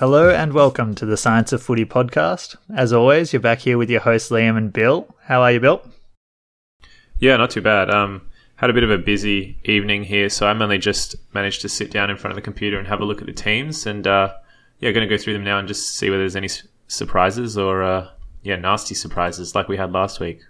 Hello and welcome to the Science of Footy podcast. As always, you're back here with your hosts Liam and Bill. How are you, Bill? Yeah, not too bad. Um, had a bit of a busy evening here, so I'm only just managed to sit down in front of the computer and have a look at the teams, and uh, yeah, going to go through them now and just see whether there's any surprises or uh, yeah, nasty surprises like we had last week.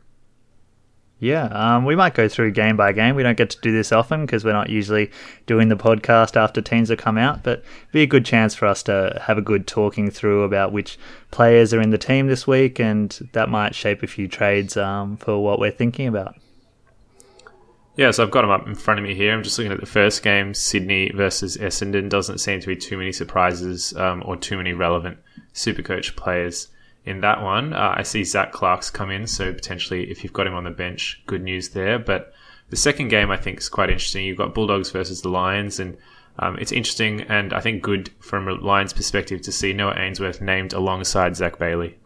Yeah, um, we might go through game by game. We don't get to do this often because we're not usually doing the podcast after teams have come out, but it'd be a good chance for us to have a good talking through about which players are in the team this week, and that might shape a few trades um, for what we're thinking about. Yeah, so I've got them up in front of me here. I'm just looking at the first game, Sydney versus Essendon. Doesn't seem to be too many surprises um, or too many relevant Supercoach players in that one. Uh, I see Zac Clarke's come in, so potentially if you've got him on the bench, good news there. But the second game I think is quite interesting. You've got Bulldogs versus the Lions, and um, it's interesting and I think good from a Lions perspective to see Noah Answerth named alongside Zach Bailey.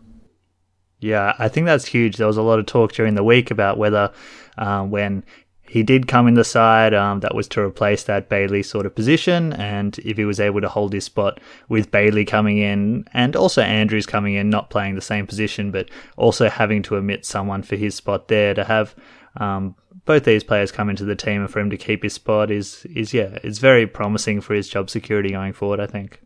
Yeah, I think that's huge. There was a lot of talk during the week about whether um, when he did come in the side. Um, that was to replace that Bailey sort of position, and if he was able to hold his spot with Bailey coming in, and also Andrews coming in, not playing the same position, but also having to omit someone for his spot there, to have um, both these players come into the team and for him to keep his spot is is yeah, it's very promising for his job security going forward. I think.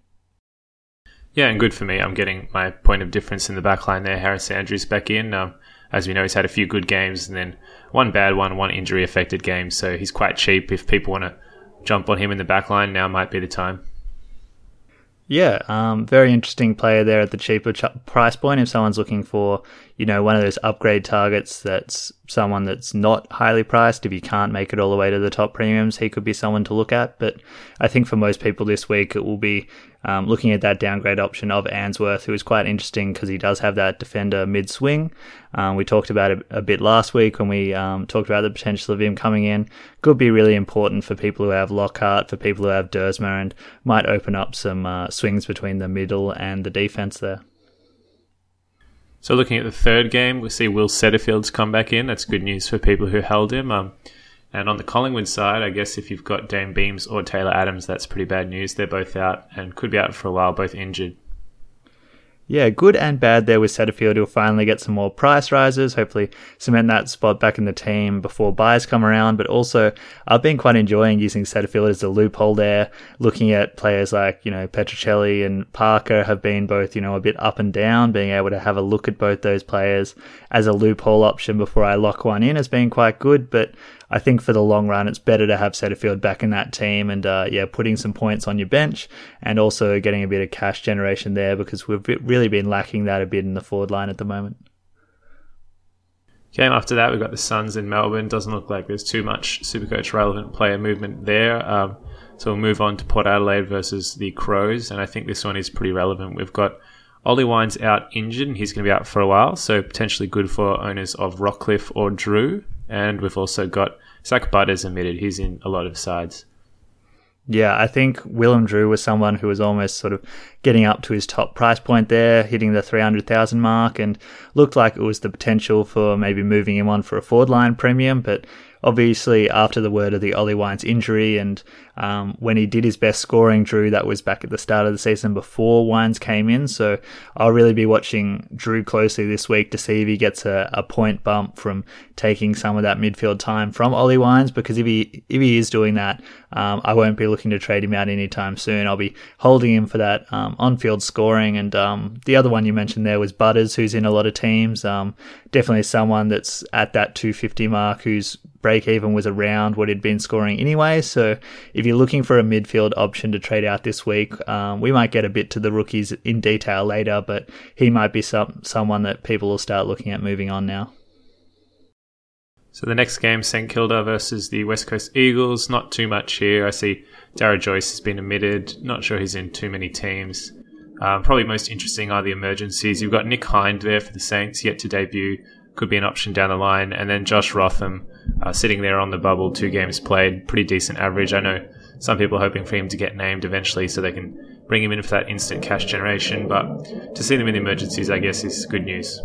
Yeah, and good for me. I'm getting my point of difference in the back line there. Harris Andrews back in. Um, as we know, he's had a few good games and then one bad one, one injury affected game. So he's quite cheap. If people want to jump on him in the back line, now might be the time. Yeah, um, very interesting player there at the cheaper ch- price point. If someone's looking for, you know, one of those upgrade targets, that's someone that's not highly priced. If you can't make it all the way to the top premiums, he could be someone to look at. But I think for most people this week, it will be um, looking at that downgrade option of Answerth, who is quite interesting because he does have that defender mid swing. Um, we talked about it a bit last week when we um, talked about the potential of him coming in. Could be really important for people who have Lockhart, for people who have Duursma, and might open up some uh, swings between the middle and the defense there. So looking at the third game, we see Will Setterfield's come back in. That's good news for people who held him. Um, and on the Collingwood side, I guess if you've got Dayne Beams or Taylor Adams, that's pretty bad news. They're both out and could be out for a while, both injured. Yeah, good and bad there with Setterfield. He'll finally get some more price rises, hopefully cement that spot back in the team before buys come around. But also, I've been quite enjoying using Setterfield as a loophole there. Looking at players like, you know, Petruccelle and Parker have been both, you know, a bit up and down. Being able to have a look at both those players as a loophole option before I lock one in has been quite good. But I think for the long run, it's better to have Setterfield back in that team and, uh, yeah, putting some points on your bench and also getting a bit of cash generation there because we've really been lacking that a bit in the forward line at the moment. Game after that, we've got the Suns in Melbourne. Doesn't look like there's too much Supercoach relevant player movement there. Um, so we'll move on to Port Adelaide versus the Crows, and I think this one is pretty relevant. We've got Ollie Wines out injured, and he's going to be out for a while, so potentially good for owners of Rockliff or Drew. And we've also got Zak Butters admitted. He's in a lot of sides. Yeah, I think Willem Drew was someone who was almost sort of getting up to his top price point there, hitting the 300,000 mark, and looked like it was the potential for maybe moving him on for a forward line premium. But obviously, after the word of the Ollie Wines injury and um, when he did his best scoring, Drew, that was back at the start of the season before Wines came in. So I'll really be watching Drew closely this week to see if he gets a, a point bump from taking some of that midfield time from Ollie Wines. Because if he if he is doing that, um, I won't be looking to trade him out anytime soon. I'll be holding him for that um, on-field scoring. And um, the other one you mentioned there was Butters, who's in a lot of teams. Definitely someone that's at that 250 mark, whose break even was around what he'd been scoring anyway. So if you're looking for a midfield option to trade out this week, um, we might get a bit to the rookies in detail later, but he might be some someone that people will start looking at moving on now. So the next game, St Kilda versus the West Coast Eagles. Not too much here. I see Darragh Joyce has been omitted. Not sure he's in too many teams. Um, probably most interesting are the emergencies. You've got Nick Hind there for the Saints, yet to debut. Could be an option down the line. And then Josh Rotham uh, sitting there on the bubble, two games played, pretty decent average. I know some people are hoping for him to get named eventually so they can bring him in for that instant cash generation. But to see them in the emergencies, I guess, is good news.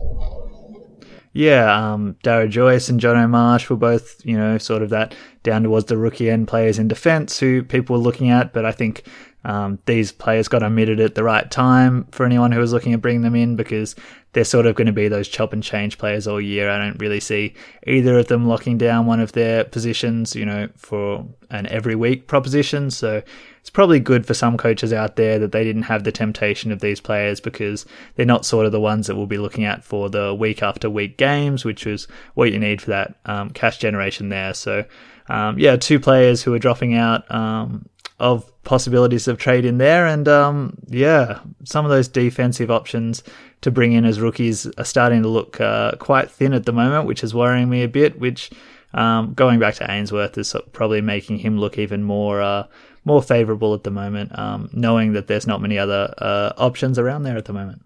Yeah, um, Darragh Joyce and John O'Marsh were both, you know, sort of that down towards the rookie end players in defence who people were looking at. But I think um, these players got omitted at the right time for anyone who was looking at bringing them in because they're sort of going to be those chop and change players all year. I don't really see either of them locking down one of their positions, you know, for an every week proposition. So it's probably good for some coaches out there that they didn't have the temptation of these players because they're not sort of the ones that we'll be looking at for the week after week games, which is what you need for that um, cash generation there. So, um, yeah, two players who are dropping out. Um, of possibilities of trade in there. And um, yeah, some of those defensive options to bring in as rookies are starting to look uh, quite thin at the moment, which is worrying me a bit. Which um, going back to Answerth is probably making him look even more uh, more favourable at the moment, um, knowing that there's not many other uh, options around there at the moment.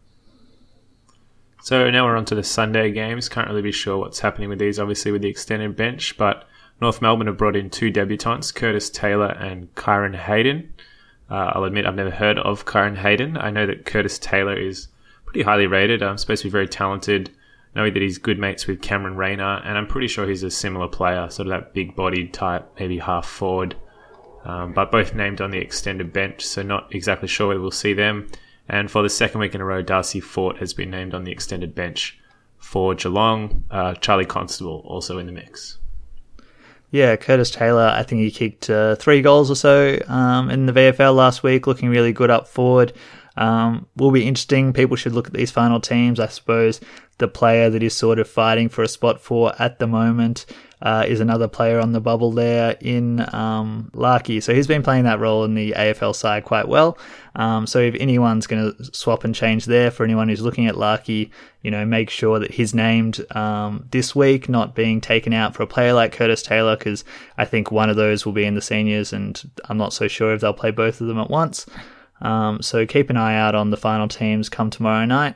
So now we're on to the Sunday games. Can't really be sure what's happening with these, obviously, with the extended bench, but North Melbourne have brought in two debutants, Curtis Taylor and Kyron Hayden. Uh, I'll admit I've never heard of Kyron Hayden. I know that Curtis Taylor is pretty highly rated. I'm supposed to be very talented. Knowing that he's good mates with Cameron Rayner, and I'm pretty sure he's a similar player, sort of that big bodied type, maybe half forward. Um, but both named on the extended bench, so not exactly sure whether we'll see them. And for the second week in a row, Darcy Fort has been named on the extended bench for Geelong. Uh, Charlie Constable also in the mix. Yeah, Curtis Taylor, I think he kicked uh, three goals or so um, in the VFL last week, looking really good up forward. Um, will be interesting. People should look at these final teams. I suppose the player that is sort of fighting for a spot for at the moment uh, is another player on the bubble there in um, Larkey. So he's been playing that role in the AFL side quite well. Um, so if anyone's going to swap and change there for anyone who's looking at Larkey, you know, make sure that he's named um, this week, not being taken out for a player like Curtis Taylor, because I think one of those will be in the seniors, and I'm not so sure if they'll play both of them at once. Um, so keep an eye out on the final teams come tomorrow night.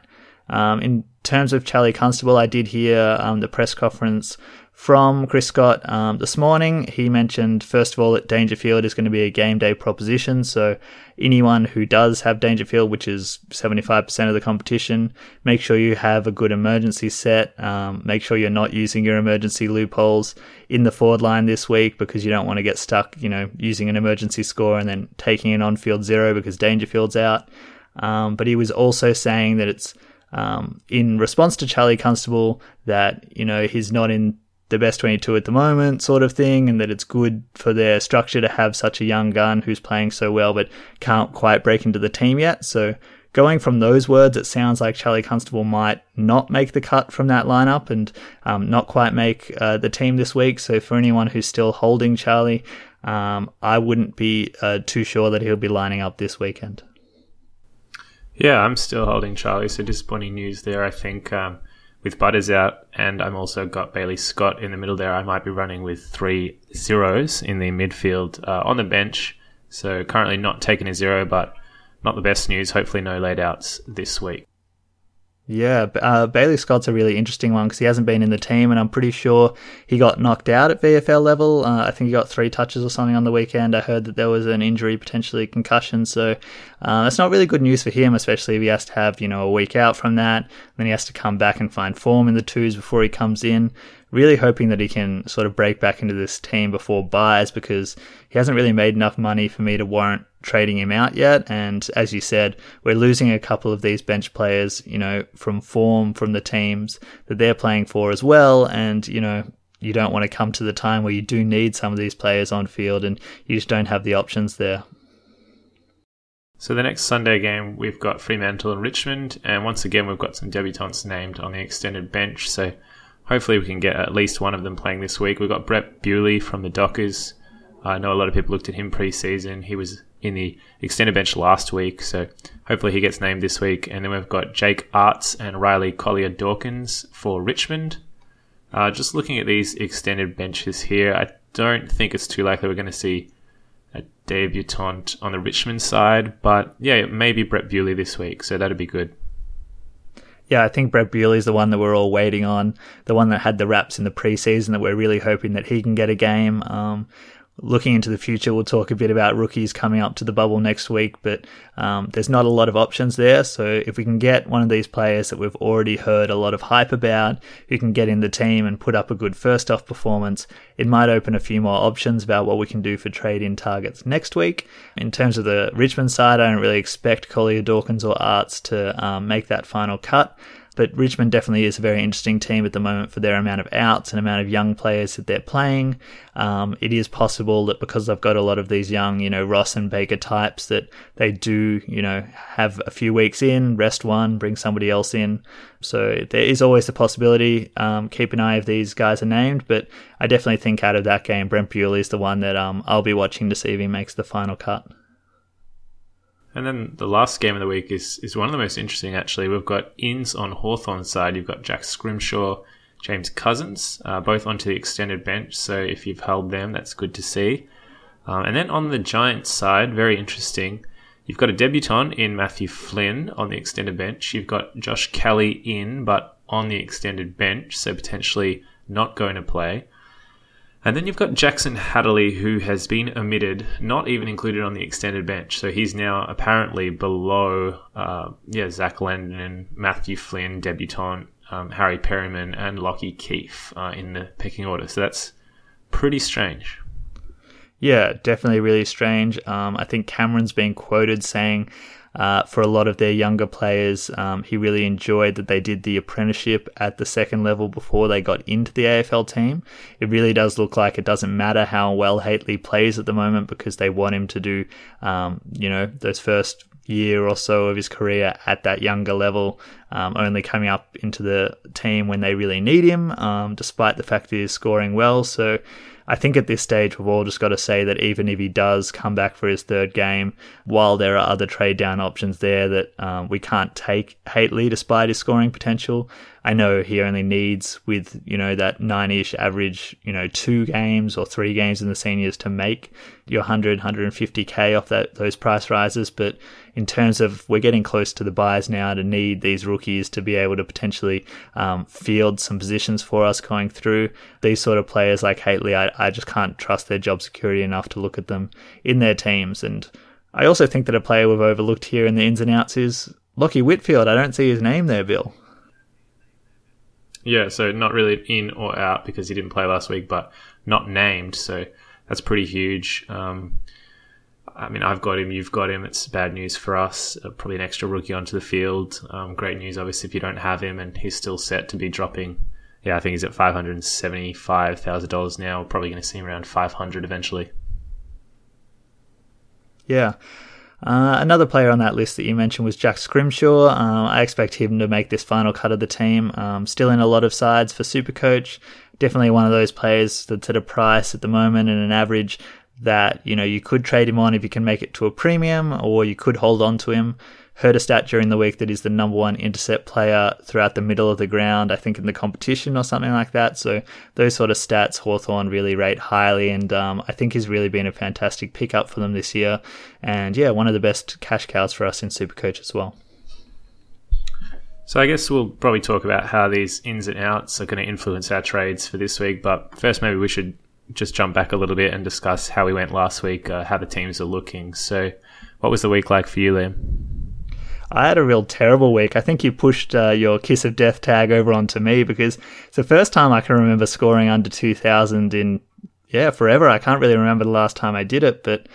Um, in terms of Charlie Constable, I did hear um, the press conference from Chris Scott um, this morning. He mentioned, first of all, that Dangerfield is going to be a game day proposition. So, anyone who does have Dangerfield, which is 75% of the competition, make sure you have a good emergency set. Um, make sure you're not using your emergency loopholes in the forward line this week because you don't want to get stuck, you know, using an emergency score and then taking an on field zero because Dangerfield's out. Um, but he was also saying that it's um, in response to Charlie Constable that you know he's not in the best 22 at the moment, sort of thing, and that it's good for their structure to have such a young gun who's playing so well but can't quite break into the team yet. So, going from those words, it sounds like Charlie Constable might not make the cut from that lineup and um, not quite make uh, the team this week. So, for anyone who's still holding Charlie, um, I wouldn't be uh, too sure that he'll be lining up this weekend. Yeah, I'm still holding Charlie. So disappointing news there. I think um, with Butters out, and I'm also got Bailey Scott in the middle there. I might be running with three zeros in the midfield uh, on the bench. So currently not taking a zero, but not the best news. Hopefully, no laid outs this week. Yeah, uh, Bailey Scott's a really interesting one because he hasn't been in the team, and I'm pretty sure he got knocked out at VFL level. Uh, I think he got three touches or something on the weekend. I heard that there was an injury, potentially concussion. So uh, that's not really good news for him, especially if he has to have you know a week out from that. Then he has to come back and find form in the twos before he comes in really hoping that he can sort of break back into this team before buys because he hasn't really made enough money for me to warrant trading him out yet. And as you said, we're losing a couple of these bench players, you know, from form from the teams that they're playing for as well. And, you know, you don't want to come to the time where you do need some of these players on field and you just don't have the options there. So the next Sunday game, we've got Fremantle and Richmond, and once again, we've got some debutants named on the extended bench. So hopefully we can get at least one of them playing this week. We've got Brett Bewley from the Dockers. I know a lot of people looked at him pre-season. He was in the extended bench last week, so hopefully he gets named this week. And then we've got Jake Aarts and Riley Collier Dawkins for Richmond. Uh, just looking at these extended benches here, I don't think it's too likely we're going to see a debutant on the Richmond side, but yeah, maybe Brett Bewley this week, so that'd be good yeah, I think Brett is the one that we're all waiting on, the one that had the raps in the preseason that we're really hoping that he can get a game. Um, looking into the future, we'll talk a bit about rookies coming up to the bubble next week, but um, there's not a lot of options there. So if we can get one of these players that we've already heard a lot of hype about, who can get in the team and put up a good first off performance, it might open a few more options about what we can do for trade in targets next week. In terms of the Richmond side, I don't really expect Collier Dawkins or Aarts to um, make that final cut. But Richmond definitely is a very interesting team at the moment for their amount of outs and amount of young players that they're playing. Um, it is possible that because they've got a lot of these young, you know, Ross and Baker types, that they do, you know, have a few weeks in, rest one, bring somebody else in. So there is always the possibility. Um, keep an eye if these guys are named, but I definitely think out of that game, Brett Bewley is the one that um, I'll be watching to see if he makes the final cut. And then the last game of the week is, is one of the most interesting, actually. We've got Inns on Hawthorn's side. You've got Jack Scrimshaw, James Cousins, uh, both onto the extended bench. So if you've held them, that's good to see. Um, and then on the Giants side, very interesting. You've got a debutant in Matthew Flynn on the extended bench. You've got Josh Kelly in, but on the extended bench, so potentially not going to play. And then you've got Jackson Hately, who has been omitted, not even included on the extended bench. So he's now apparently below, uh, yeah, Zach Langdon, Matthew Flynn, debutant, um, Harry Perryman, and Lachie Keeffe uh, in the pecking order. So that's pretty strange. Yeah, definitely really strange. Um, I think Cameron's been quoted saying uh, for a lot of their younger players, um, he really enjoyed that they did the apprenticeship at the second level before they got into the AFL team. It really does look like it doesn't matter how well Hately plays at the moment because they want him to do, um, you know, those first year or so of his career at that younger level, um, only coming up into the team when they really need him, um, despite the fact that he's scoring well. So I think at this stage, we've all just got to say that even if he does come back for his third game, while there are other trade down options there that um, we can't take Hately despite his scoring potential, I know he only needs with, you know, that nine-ish average, you know, two games or three games in the seniors to make your 100, 150k off that those price rises. But in terms of we're getting close to the buys now to need these rookies to be able to potentially um, field some positions for us going through. These sort of players like Hately, I, I just can't trust their job security enough to look at them in their teams. And I also think that a player we've overlooked here in the ins and outs is Lachie Whitfield. I don't see his name there, Bill. Yeah, so not really in or out because he didn't play last week, but not named. So that's pretty huge. Um, I mean, I've got him, you've got him. It's bad news for us. Uh, probably an extra rookie onto the field. Um, great news, obviously, if you don't have him, and he's still set to be dropping. Yeah, I think he's at five hundred and seventy-five thousand dollars now. Probably going to see him around five hundred eventually. Yeah. Uh, another player on that list that you mentioned was Jack Scrimshaw. Um, I expect him to make this final cut of the team. Um, still in a lot of sides for Supercoach. Definitely one of those players that's at a price at the moment and an average that you know you could trade him on if you can make it to a premium, or you could hold on to him. Heard a stat during the week that he's the number one intercept player throughout the middle of the ground, I think in the competition or something like that. So those sort of stats Hawthorn really rate highly, and um, I think he's really been a fantastic pickup for them this year. And yeah, one of the best cash cows for us in Supercoach as well. So I guess we'll probably talk about how these ins and outs are going to influence our trades for this week. But first, maybe we should just jump back a little bit and discuss how we went last week, uh, how the teams are looking. So, what was the week like for you, Liam? I had a real terrible week. I think you pushed uh, your kiss of death tag over onto me because it's the first time I can remember scoring under 2000 in, yeah, forever. I can't really remember the last time I did it, but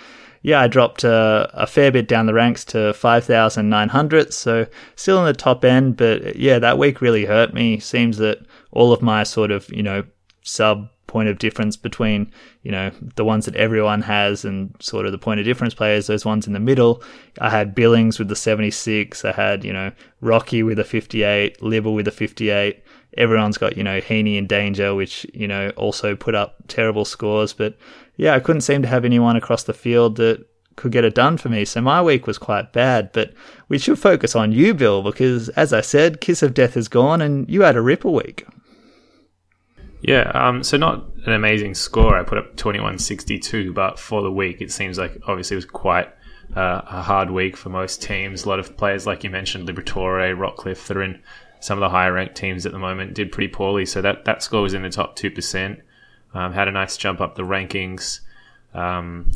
yeah, I dropped uh, a fair bit down the ranks to 5,900. So still in the top end, but yeah, that week really hurt me. Seems that all of my sort of, you know, sub point of difference between you know the ones that everyone has and sort of the point of difference players those ones in the middle. I had billings with the 76 i had you know rocky with a 58 libba with a 58 everyone's got you know heaney and danger which you know also put up terrible scores. But yeah i couldn't seem to have anyone across the field that could get it done for me. So my week was quite bad, but we should focus on you, Bill, because as I said, Kiss of Death is gone and you had a ripper week. Yeah, um, so not an amazing score. I put up 2162, but for the week, it seems like obviously it was quite uh, a hard week for most teams. A lot of players, like you mentioned, Liberatore, Rockliff, that are in some of the higher ranked teams at the moment, did pretty poorly. So that, that score was in the top 2%. Um, had a nice jump up the rankings. Um,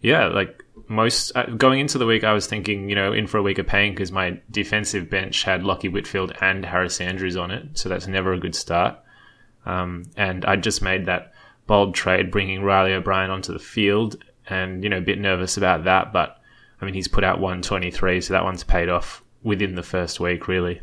yeah, like most uh, going into the week, I was thinking, you know, in for a week of pain because my defensive bench had Lachie Whitfield and Harris Andrews on it, so that's never a good start. Um, and I just made that bold trade, bringing Reilly O'Brien onto the field, and you know, a bit nervous about that, but I mean, he's put out 123, so that one's paid off within the first week, really.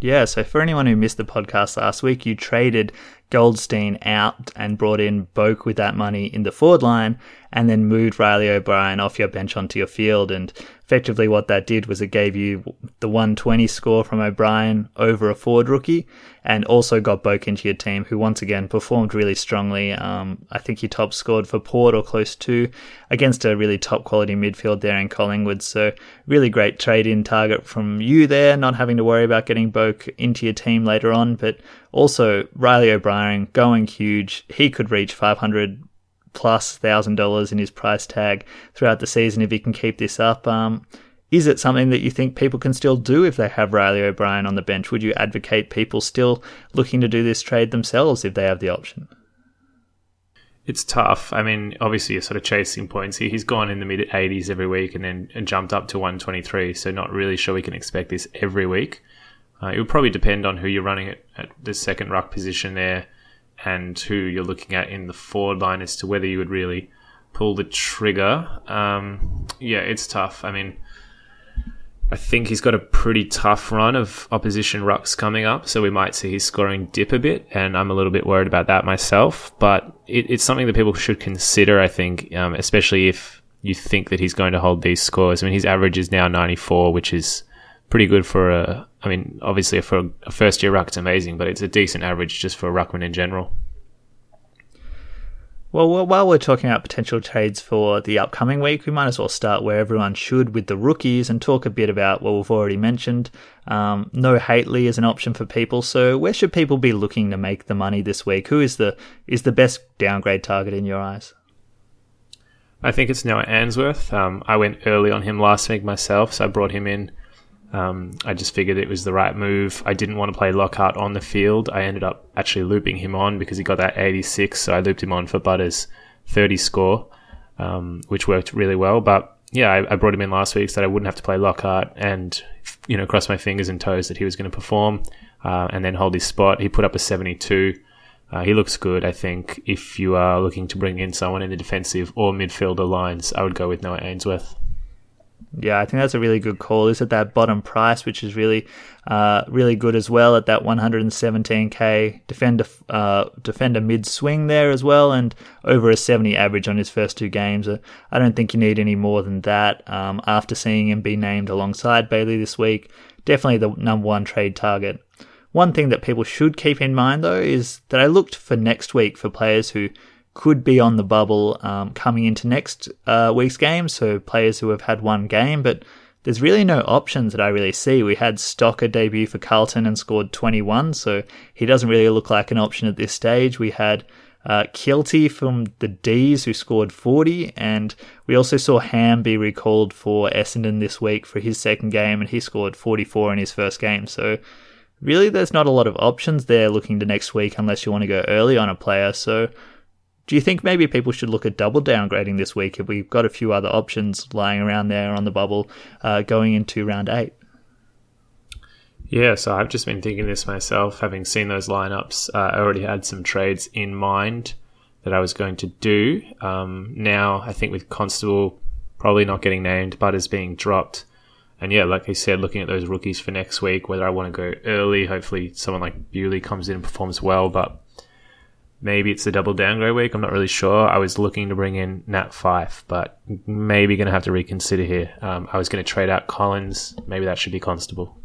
Yeah, so for anyone who missed the podcast last week, you traded Goldstein out and brought in Boak with that money in the forward line, and then moved Reilly O'Brien off your bench onto your field. And effectively, what that did was it gave you the 120 score from O'Brien over a forward rookie, and also got Boak into your team, who once again performed really strongly. Um, I think he top scored for Port or close to against a really top quality midfield there in Collingwood. So, really great trade in target from you there, not having to worry about getting Boak into your team later on, but also, Reilly O'Brien going huge. He could reach 500 plus thousand dollars in his price tag throughout the season if he can keep this up. Um, is it something that you think people can still do if they have Reilly O'Brien on the bench? Would you advocate people still looking to do this trade themselves if they have the option? It's tough. I mean, obviously, you're sort of chasing points here. He's gone in the mid 80s every week and then jumped up to 123. So, not really sure we can expect this every week. Uh, it would probably depend on who you're running at, at the second ruck position there and who you're looking at in the forward line as to whether you would really pull the trigger. Um, yeah, it's tough. I mean, I think he's got a pretty tough run of opposition rucks coming up, so we might see his scoring dip a bit, and I'm a little bit worried about that myself. But it, it's something that people should consider, I think, um, especially if you think that he's going to hold these scores. I mean, his average is now 94, which is pretty good for a. I mean, obviously for a first year ruck, it's amazing, but it's a decent average just for a ruckman in general. Well, while we're talking about potential trades for the upcoming week, we might as well start where everyone should with the rookies and talk a bit about what we've already mentioned. Um, no Hately is an option for people, so where should people be looking to make the money this week? Who is the is the best downgrade target in your eyes? I think it's Noah Answerth. Um, I went early on him last week myself, so I brought him in um, I just figured it was the right move. I didn't want to play Lockhart on the field. I ended up actually looping him on because he got that 86, so I looped him on for Butters' 30 score, um, which worked really well. But yeah, I, I, brought him in last week so that I wouldn't have to play Lockhart and, you know, cross my fingers and toes that he was going to perform uh, and then hold his spot. He put up a 72. Uh, he looks good, I think. If you are looking to bring in someone in the defensive or midfielder lines, I would go with Noah Answerth. Yeah, I think that's a really good call. Is at that bottom price, which is really, uh, really good as well at that 117k defender, uh, defender mid swing there as well, and over a 70 average on his first two games. Uh, I don't think you need any more than that. Um, after seeing him be named alongside Bailey this week, definitely the number one trade target. One thing that people should keep in mind though is that I looked for next week for players who could be on the bubble um, coming into next uh, week's game. So players who have had one game, but there's really no options that I really see. We had Stocker debut for Carlton and scored 21, so he doesn't really look like an option at this stage. We had uh, Kilty from the D's who scored 40, and we also saw Ham be recalled for Essendon this week for his second game, and he scored 44 in his first game. So really, there's not a lot of options there looking to next week unless you want to go early on a player. So do you think maybe people should look at double downgrading this week if we've got a few other options lying around there on the bubble uh, going into round eight? Yeah, so I've just been thinking this myself, having seen those lineups. Uh, I already had some trades in mind that I was going to do. Um, now, I think with Constable probably not getting named, but is being dropped. And yeah, like I said, looking at those rookies for next week, whether I want to go early, hopefully someone like Bewley comes in and performs well, but maybe it's a double downgrade week. I'm not really sure. I was looking to bring in Nat Fyfe, but maybe going to have to reconsider here. Um, I was going to trade out Collins. Maybe that should be Constable.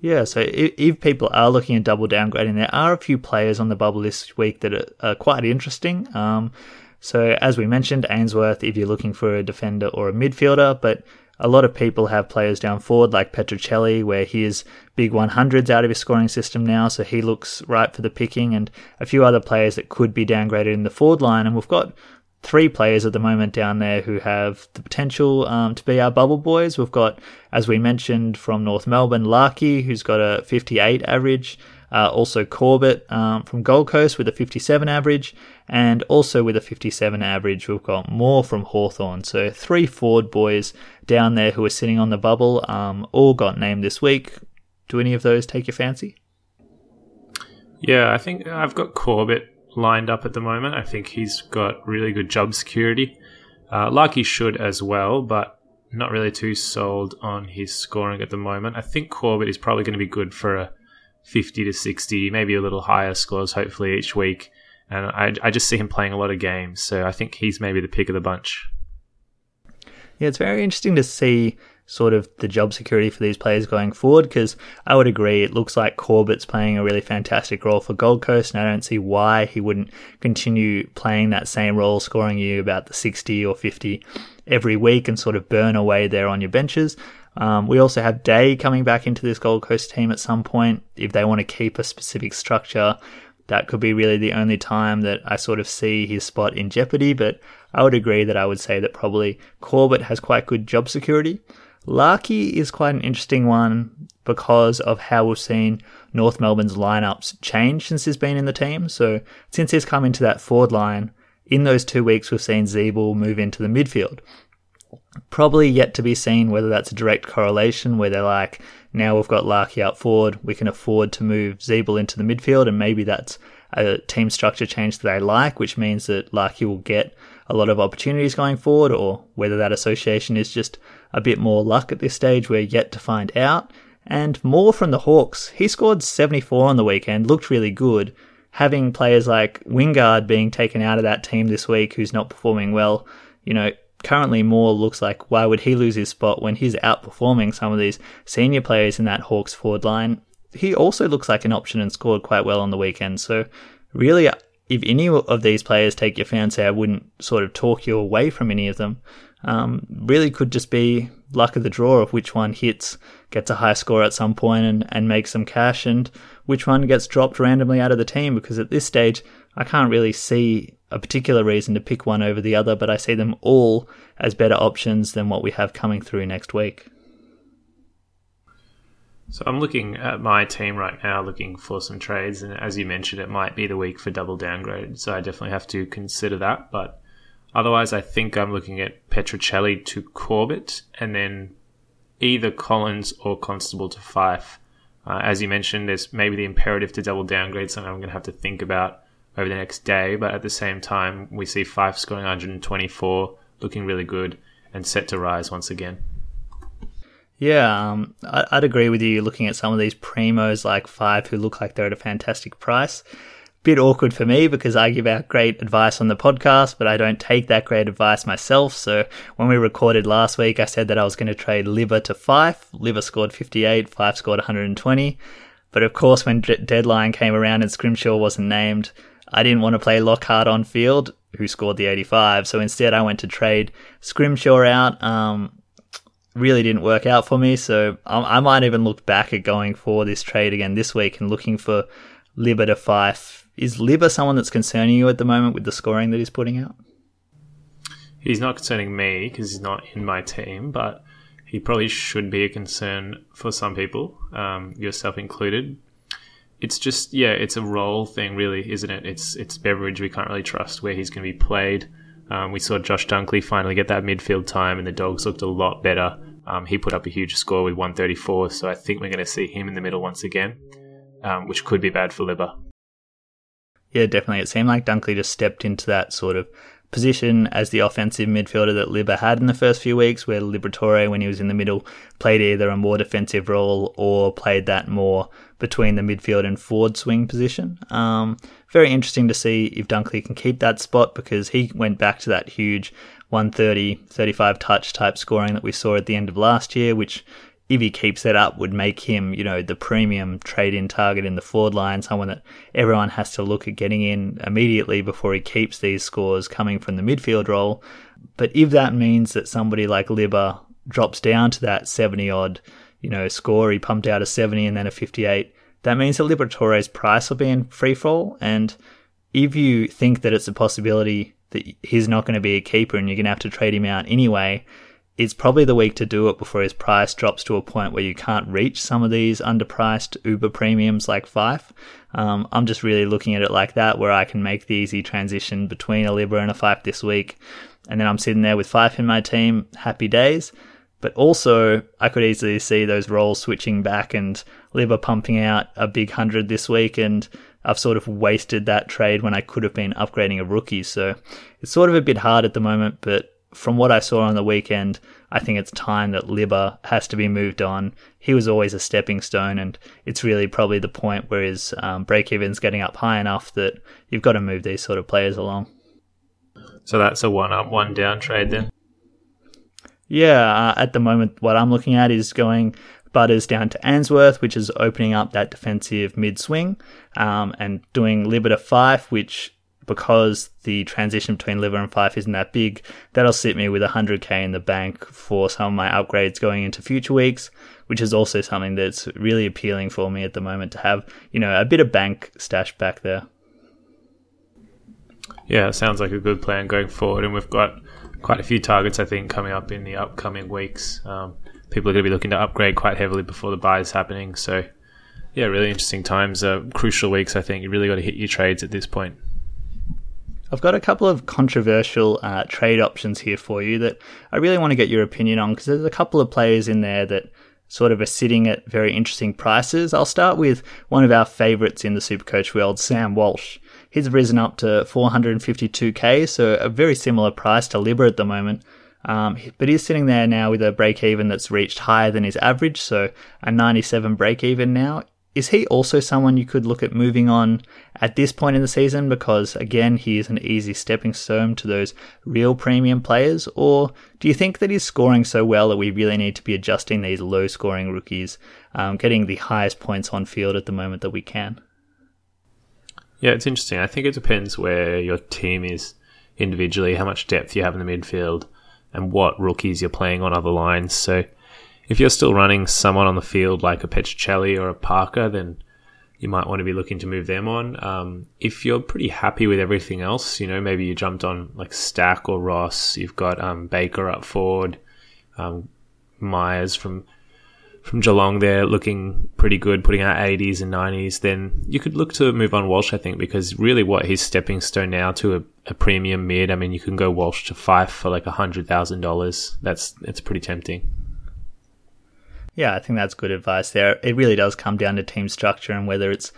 Yeah, so if, if, people are looking at double downgrading, there are a few players on the bubble this week that are, are quite interesting. Um, so as we mentioned, Answerth, if you're looking for a defender or a midfielder, but a lot of people have players down forward like Petruccelle, where he is big 100s out of his scoring system now, so he looks right for the picking, and a few other players that could be downgraded in the forward line. And we've got three players at the moment down there who have the potential um, to be our bubble boys. We've got, as we mentioned, from North Melbourne, Larkey, who's got a 58 average. Uh, also Corbett um, from Gold Coast with a 57 average, and also with a 57 average, we've got Moore from Hawthorn. So three Ford boys down there who are sitting on the bubble, um, all got named this week. Do any of those take your fancy? Yeah, I think I've got Corbett lined up at the moment. I think he's got really good job security. Uh, Larkey should as well, but not really too sold on his scoring at the moment. I think Corbett is probably going to be good for a 50 to 60, maybe a little higher scores, hopefully, each week. And I, I just see him playing a lot of games, so I think he's maybe the pick of the bunch. Yeah, it's very interesting to see sort of the job security for these players going forward because I would agree it looks like Corbett's playing a really fantastic role for Gold Coast and I don't see why he wouldn't continue playing that same role scoring you about the 60 or 50 every week and sort of burn away there on your benches. Um, we also have Day coming back into this Gold Coast team at some point if they want to keep a specific structure that could be really the only time that I sort of see his spot in jeopardy. But I would agree that I would say that probably Corbett has quite good job security. Larkey is quite an interesting one because of how we've seen North Melbourne's lineups change since he's been in the team. So since he's come into that forward line, in those two weeks we've seen Ziebell move into the midfield. Probably yet to be seen whether that's a direct correlation where they're like, now we've got Larkey out forward, we can afford to move Ziebell into the midfield, and maybe that's a team structure change that they like, which means that Larkey will get a lot of opportunities going forward, or whether that association is just a bit Moore luck at this stage, we're yet to find out. And more from the Hawks. He scored 74 on the weekend, looked really good. Having players like Wingard being taken out of that team this week who's not performing well, you know, currently Moore looks like why would he lose his spot when he's outperforming some of these senior players in that Hawks forward line? He also looks like an option and scored quite well on the weekend. So, really, if any of these players take your fancy, I wouldn't sort of talk you away from any of them. Um, really could just be luck of the draw of which one hits, gets a high score at some point and, and makes some cash, and which one gets dropped randomly out of the team. Because at this stage, I can't really see a particular reason to pick one over the other, but I see them all as better options than what we have coming through next week. So I'm looking at my team right now, looking for some trades, and as you mentioned, it might be the week for double downgrade. So I definitely have to consider that. But otherwise, I think I'm looking at Petruccelle to Corbett, and then either Collins or Constable to Fyfe. Uh, as you mentioned, there's maybe the imperative to double downgrade, something I'm going to have to think about over the next day. But at the same time, we see Fyfe scoring 124, looking really good, and set to rise once again. Yeah, um, I'd agree with you looking at some of these primos like Fyfe who look like they're at a fantastic price. Bit awkward for me because I give out great advice on the podcast, but I don't take that great advice myself. So when we recorded last week, I said that I was going to trade Liver to Fyfe. Liver scored 58, Fyfe scored 120. But of course, when d- deadline came around and Scrimshaw wasn't named, I didn't want to play Lockhart on field, who scored the 85. So instead, I went to trade Scrimshaw out. Um, really didn't work out for me. So I, I, might even look back at going for this trade again this week and looking for Libba to Fyfe. Is Libba someone that's concerning you at the moment with the scoring that he's putting out? He's not concerning me because he's not in my team, but he probably should be a concern for some people, um, yourself included. It's just yeah, it's a role thing, really, isn't it? It's it's Beveridge we can't really trust where he's going to be played. Um, we saw Josh Dunkley finally get that midfield time, and the Dogs looked a lot better. Um, he put up a huge score with 134, so I think we're going to see him in the middle once again, um, which could be bad for Libba. Yeah, definitely. It seemed like Dunkley just stepped into that sort of position as the offensive midfielder that Libba had in the first few weeks, where Liberatore, when he was in the middle, played either a more defensive role or played that more between the midfield and forward swing position. Um, very interesting to see if Dunkley can keep that spot because he went back to that huge 130, 35 touch type scoring that we saw at the end of last year, which if he keeps that up, would make him, you know, the premium trade in target in the forward line, someone that everyone has to look at getting in immediately before he keeps these scores coming from the midfield role. But if that means that somebody like Libba drops down to that 70 odd, you know, score, he pumped out a 70 and then a 58, that means that Liberatore's price will be in free fall. And if you think that it's a possibility that he's not going to be a keeper and you're going to have to trade him out anyway, it's probably the week to do it before his price drops to a point where you can't reach some of these underpriced Uber premiums like Fyfe. Um, I'm just really looking at it like that, where I can make the easy transition between a Libba and a Fyfe this week. And then I'm sitting there with Fyfe in my team, happy days. But also, I could easily see those roles switching back and Libba pumping out a big hundred this week, and I've sort of wasted that trade when I could have been upgrading a rookie. So it's sort of a bit hard at the moment, but from what I saw on the weekend, I think it's time that Libba has to be moved on. He was always a stepping stone, and it's really probably the point where his um, break even's getting up high enough that you've got to move these sort of players along. So that's a one up, one down trade then? Yeah, uh, at the moment, what I'm looking at is going Butters down to Answerth, which is opening up that defensive mid swing, um, and doing Libba to Fyfe, which because the transition between Liver and Fyfe isn't that big, that'll sit me with 100k in the bank for some of my upgrades going into future weeks, which is also something that's really appealing for me at the moment to have, you know, a bit of bank stash back there. Yeah, sounds like a good plan going forward, and we've got quite a few targets I think coming up in the upcoming weeks. Um, people are going to be looking to upgrade quite heavily before the buy is happening, so yeah, really interesting times, uh, crucial weeks. I think you really got to hit your trades at this point. I've got a couple of controversial uh, trade options here for you that I really want to get your opinion on because there's a couple of players in there that sort of are sitting at very interesting prices. I'll start with one of our favourites in the Supercoach world, Sam Walsh. He's risen up to 452k, so a very similar price to Libba at the moment. Um, but he's sitting there now with a break even that's reached higher than his average, so a 97 break even now is he also someone you could look at moving on at this point in the season? Because again he is an easy stepping stone to those real premium players. Or do you think that he's scoring so well that we really need to be adjusting these low scoring rookies um, getting the highest points on field at the moment that we can? Yeah it's interesting. I think it depends where your team is individually how much depth you have in the midfield and what rookies you're playing on other lines. So if you're still running someone on the field like a Petruccelle or a Parker, then you might want to be looking to move them on. Um, if you're pretty happy with everything else, you know, maybe you jumped on like Stack or Ross, you've got um, Baker up forward, um, Myers from from Geelong there looking pretty good, putting out 80s and 90s, then you could look to move on Walsh, I think, because really what he's stepping stone now to a, a premium mid. I mean, you can go Walsh to Fyfe for like $100,000. That's, it's pretty tempting. Yeah, I think that's good advice there. It really does come down to team structure and whether it's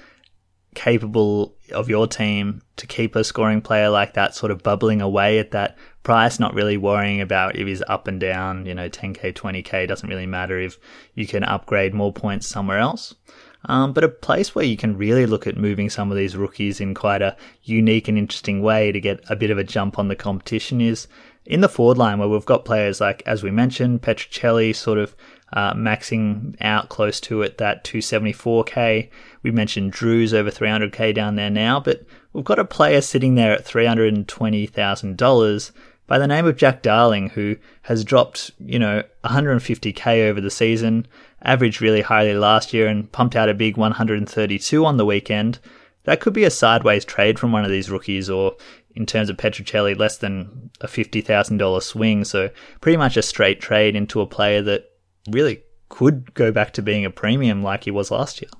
capable of your team to keep a scoring player like that sort of bubbling away at that price, not really worrying about if he's up and down, you know, 10k, 20k, doesn't really matter if you can upgrade more points somewhere else. Um, but a place where you can really look at moving some of these rookies in quite a unique and interesting way to get a bit of a jump on the competition is in the forward line where we've got players like, as we mentioned, Petruccelle sort of uh, maxing out close to it that 274k. We mentioned Drew's over 300k down there now, but we've got a player sitting there at $320,000 by the name of Jack Darling, who has dropped, you know, 150k over the season, averaged really highly last year, and pumped out a big 132 on the weekend. That could be a sideways trade from one of these rookies, or in terms of Petruccelle, less than a $50,000 swing. So pretty much a straight trade into a player that really could go back to being a premium like he was last year.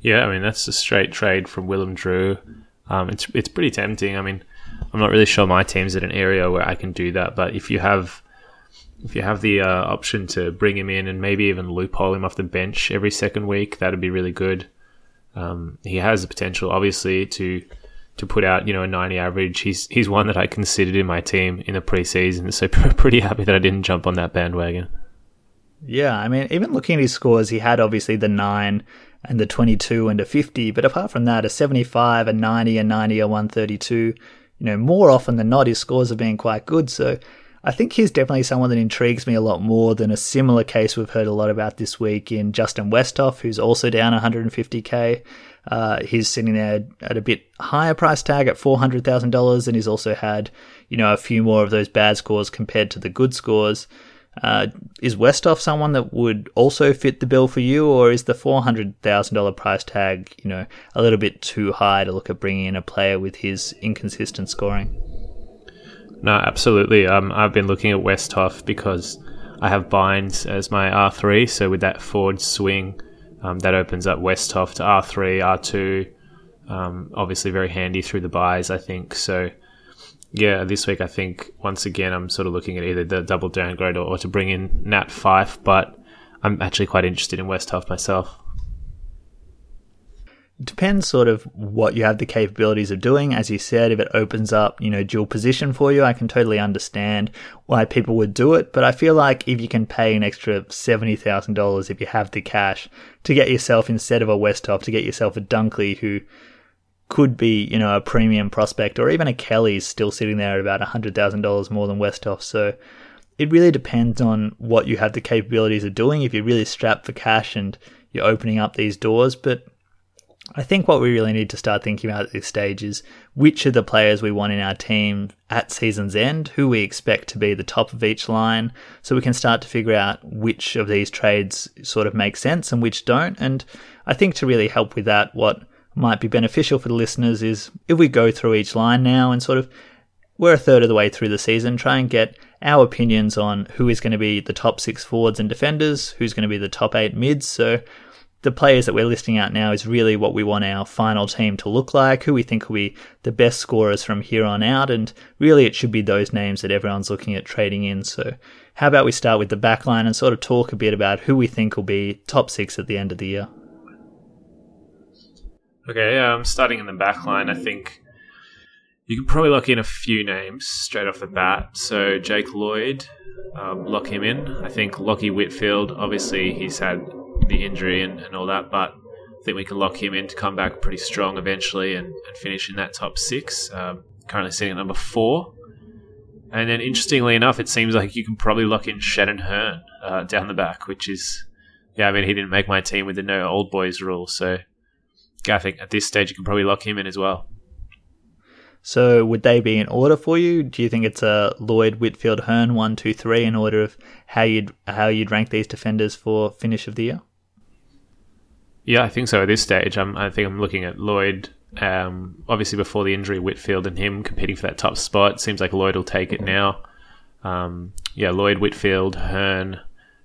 Yeah, I mean that's a straight trade from Willem Drew. Um, it's it's pretty tempting. I mean, I'm not really sure my team's at an area where I can do that, but if you have if you have the uh, option to bring him in and maybe even loophole him off the bench every second week, that'd be really good. Um, he has the potential, obviously, to to put out you know a 90 average. He's he's one that I considered in my team in the preseason, so pretty happy that I didn't jump on that bandwagon. Yeah, I mean, even looking at his scores, he had obviously the 9 and the 22 and a 50, but apart from that, a 75, a 90, a 90, a 132, you know, more often than not, his scores have been quite good. So I think he's definitely someone that intrigues me a lot more than a similar case we've heard a lot about this week in Justin Westhoff, who's also down 150k. Uh, he's sitting there at a bit higher price tag at $400,000, and he's also had, you know, a few more of those bad scores compared to the good scores. Uh, is Westhoff someone that would also fit the bill for you, or is the four hundred thousand dollar price tag, you know, a little bit too high to look at bringing in a player with his inconsistent scoring? No, absolutely. Um, I've been looking at Westhoff because I have Bynes as my R3. So with that forward swing, um, that opens up Westhoff to R3, R2. Um, obviously, very handy through the buys, I think. So, yeah, this week I think once again I'm sort of looking at either the double downgrade or, or to bring in Nat Fyfe, but I'm actually quite interested in Westhoff myself It depends sort of what you have the capabilities of doing. As you said, if it opens up, you know, dual position for you, I can totally understand why people would do it. But I feel like if you can pay an extra $70,000 if you have the cash to get yourself, instead of a Westhoff, to get yourself a Dunkley who could be, you know, a premium prospect or even a Kelly's still sitting there at about $100,000 more than Westhoff. So it really depends on what you have the capabilities of doing. If you're really strapped for cash and you're opening up these doors, but I think what we really need to start thinking about at this stage is which of the players we want in our team at season's end, who we expect to be the top of each line, so we can start to figure out which of these trades sort of make sense and which don't. And I think to really help with that, what might be beneficial for the listeners is if we go through each line now and sort of we're a third of the way through the season, try and get our opinions on who is going to be the top six forwards and defenders, who's going to be the top eight mids. So the players that we're listing out now is really what we want our final team to look like, who we think will be the best scorers from here on out, and really it should be those names that everyone's looking at trading in. So, how about we start with the backline and sort of talk a bit about who we think will be top six at the end of the year? Okay, um, starting in the back line, I think you can probably lock in a few names straight off the bat. So Jake Lloyd, um, lock him in. I think Lachie Whitfield, obviously he's had the injury and, and all that, but I think we can lock him in to come back pretty strong eventually and, and finish in that top six. Um, currently sitting at number four. And then, interestingly enough, it seems like you can probably lock in Shannon Hurn uh, down the back, which is, yeah, I mean, he didn't make my team with the no old boys rule. So, I think at this stage you can probably lock him in as well. So, would they be in order for you? Do you think it's a Lloyd, Whitfield, Hurn one, two, three in order of how you'd how you'd rank these defenders for finish of the year? Yeah, I think so. At this stage, I'm, I think I'm looking at Lloyd. Um, obviously, before the injury, Whitfield and him competing for that top spot. Seems like Lloyd will take it now. Um, yeah, Lloyd, Whitfield, Hurn,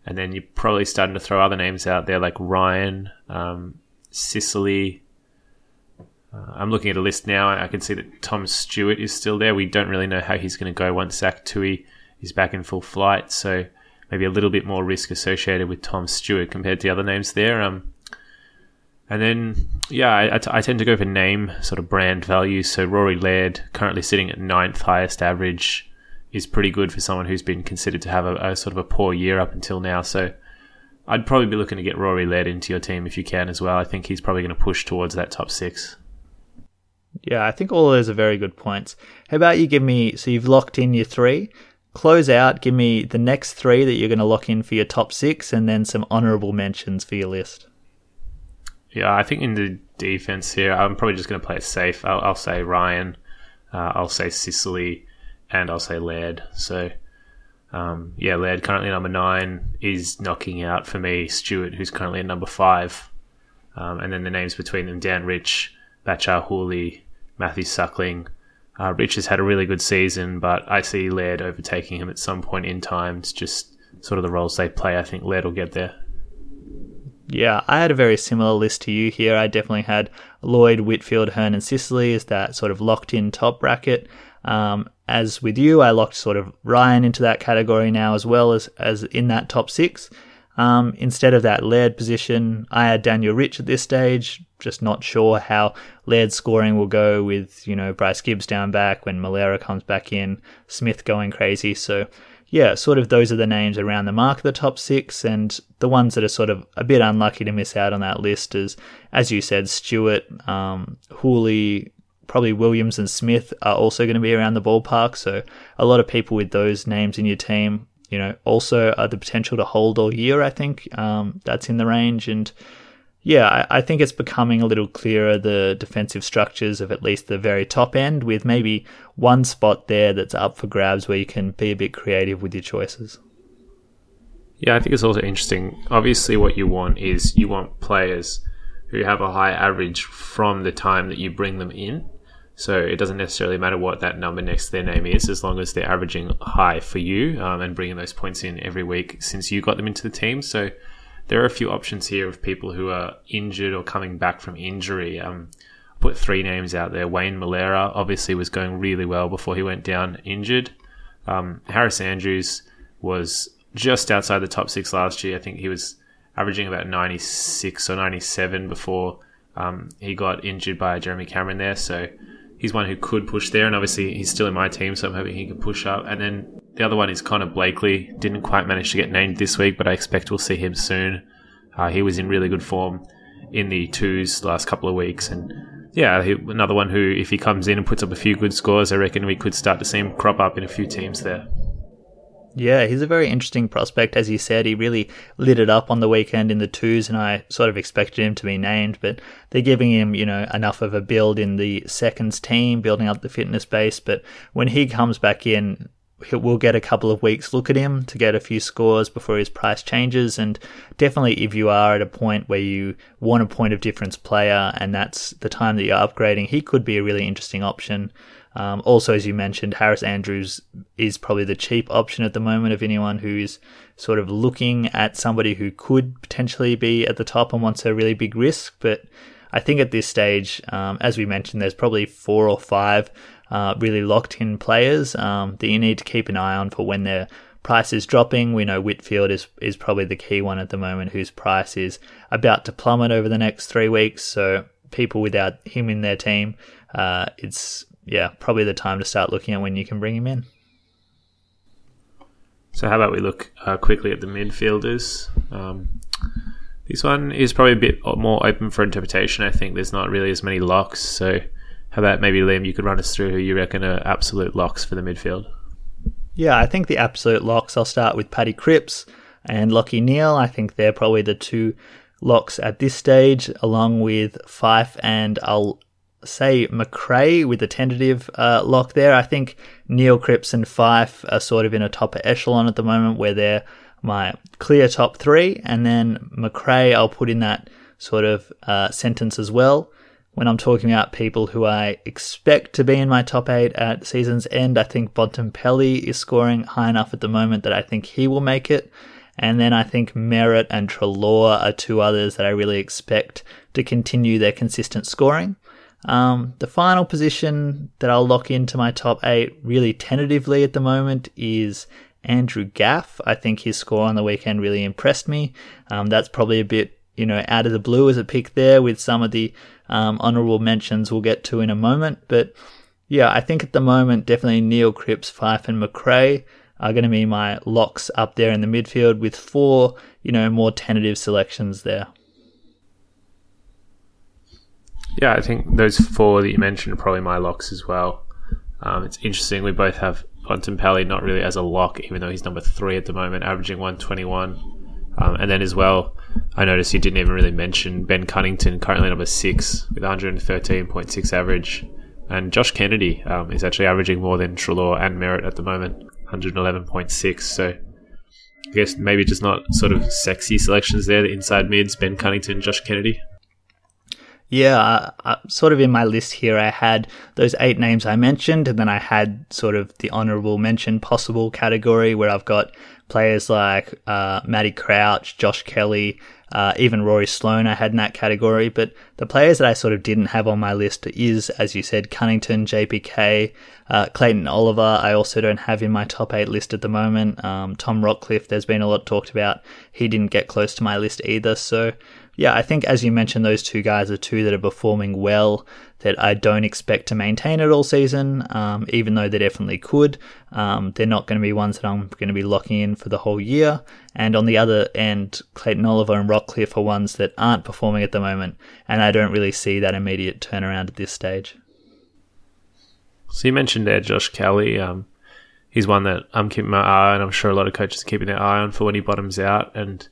and then you're probably starting to throw other names out there like Ryan, um, Sicily. Uh, I'm looking at a list now. I can see that Tom Stewart is still there. We don't really know how he's going to go once Zach Tuohy is back in full flight. So maybe a little bit more risk associated with Tom Stewart compared to the other names there. Um, and then, yeah, I, I, t- I tend to go for name sort of brand value. So Rory Laird, currently sitting at ninth highest average, is pretty good for someone who's been considered to have a, a sort of a poor year up until now. So I'd probably be looking to get Rory Laird into your team if you can as well. I think he's probably going to push towards that top six. Yeah, I think all of those are very good points. How about you give me, so you've locked in your three. Close out, give me the next three that you're going to lock in for your top six, and then some honourable mentions for your list. Yeah, I think in the defense here, I'm probably just going to play it safe. I'll, I'll say Ryan, uh, I'll say Sicily, and I'll say Laird. So, um, yeah, Laird currently number nine is knocking out for me Stewart, who's currently at number five. Um, and then the names between them Dan Rich, Bachar Houli, Matthew Suckling. Uh, Rich has had a really good season, but I see Laird overtaking him at some point in time. It's just sort of the roles they play. I think Laird will get there. Yeah, I had a very similar list to you here. I definitely had Lloyd, Whitfield, Hurn, and Sicily as that sort of locked in top bracket. Um, as with you, I locked sort of Ryan into that category now as well as, as in that top six. Um, instead of that Laird position, I had Daniel Rich at this stage. Just not sure how Laird's scoring will go with, you know, Bryce Gibbs down back when Milera comes back in, Smith going crazy. So yeah, sort of those are the names around the mark of the top six, and the ones that are sort of a bit unlucky to miss out on that list is, as you said, Stewart, um, Houli, probably Williams and Smith are also going to be around the ballpark. So a lot of people with those names in your team, you know, also are the potential to hold all year. I think um, that's in the range, and yeah, I, I, think it's becoming a little clearer the defensive structures of at least the very top end, with maybe one spot there that's up for grabs where you can be a bit creative with your choices. Yeah, I think it's also interesting. Obviously, what you want is you want players who have a high average from the time that you bring them in. So it doesn't necessarily matter what that number next to their name is, as long as they're averaging high for you um, and bringing those points in every week since you got them into the team. So there are a few options here of people who are injured or coming back from injury. Um, put three names out there. Wayne Milera obviously was going really well before he went down injured. Um, Harris Andrews was just outside the top six last year. I think he was averaging about 96 or 97 before um, he got injured by Jeremy Cameron there. So he's one who could push there. And obviously, he's still in my team, so I'm hoping he can push up. And then the other one is Connor Blakely. Didn't quite manage to get named this week, but I expect we'll see him soon. Uh, he was in really good form in the twos the last couple of weeks. And yeah, he, another one who, if he comes in and puts up a few good scores, I reckon we could start to see him crop up in a few teams there. Yeah, he's a very interesting prospect. As you said, he really lit it up on the weekend in the twos, and I sort of expected him to be named, but they're giving him, you know, enough of a build in the seconds team, building up the fitness base. But when he comes back in, we'll get a couple of weeks look at him to get a few scores before his price changes. And definitely, if you are at a point where you want a point of difference player and that's the time that you're upgrading, he could be a really interesting option. Um, also, as you mentioned, Harris Andrews is probably the cheap option at the moment of anyone who is sort of looking at somebody who could potentially be at the top and wants a really big risk. But I think at this stage, um, as we mentioned, there's probably four or five uh, really locked in players um, that you need to keep an eye on for when their price is dropping. We know Whitfield is, is probably the key one at the moment whose price is about to plummet over the next three weeks. So people without him in their team, uh, it's yeah, probably the time to start looking at when you can bring him in. So, how about we look uh, quickly at the midfielders? Um, this one is probably a bit more open for interpretation. I think there's not really as many locks. So, how about maybe Liam? You could run us through who you reckon are absolute locks for the midfield. Yeah, I think the absolute locks. I'll start with Paddy Cripps and Lachie Neal. I think they're probably the two locks at this stage, along with Fyfe and I'll say Macrae with a tentative uh, lock there. I think Neal Cripps and Fyfe are sort of in a top echelon at the moment where they're my clear top three. And then Macrae, I'll put in that sort of uh, sentence as well. When I'm talking about people who I expect to be in my top eight at season's end, I think Bontempelli is scoring high enough at the moment that I think he will make it. And then I think Merrett and Treloar are two others that I really expect to continue their consistent scoring. Um, the final position that I'll lock into my top eight really tentatively at the moment is Andrew Gaff. I think his score on the weekend really impressed me. Um, that's probably a bit, you know, out of the blue as a pick there with some of the um, honourable mentions we'll get to in a moment. But yeah, I think at the moment, definitely Neal Cripps, Fyfe, and Macrae are going to be my locks up there in the midfield with four, you know, more tentative selections there. Yeah, I think those four that you mentioned are probably my locks as well. Um, it's interesting. We both have Bontempelli not really as a lock, even though he's number three at the moment, averaging 121. Um, and then as well, I noticed you didn't even really mention Ben Cunnington, currently number six with 113.6 average. And Josh Kennedy um, is actually averaging more than Treloar and Merrett at the moment, 111.6. So I guess maybe just not sort of sexy selections there. The inside mids, Ben Cunnington, Josh Kennedy. Yeah, sort of in my list here, I had those eight names I mentioned, and then I had sort of the honourable mention possible category where I've got players like uh, Matty Crouch, Josh Kelly, uh, even Rory Sloane I had in that category. But the players that I sort of didn't have on my list is, as you said, Cunnington, JPK, uh, Clayton Oliver. I also don't have in my top eight list at the moment. Um, Tom Rockliff, there's been a lot talked about. He didn't get close to my list either. So yeah, I think as you mentioned, those two guys are two that are performing well that I don't expect to maintain it all season, um, even though they definitely could. Um, they're not going to be ones that I'm going to be locking in for the whole year. And on the other end, Clayton Oliver and Rockliff are ones that aren't performing at the moment, and I don't really see that immediate turnaround at this stage. So you mentioned there Josh Kelly. Um, he's one that I'm keeping my eye on. I'm sure a lot of coaches are keeping their eye on for when he bottoms out. And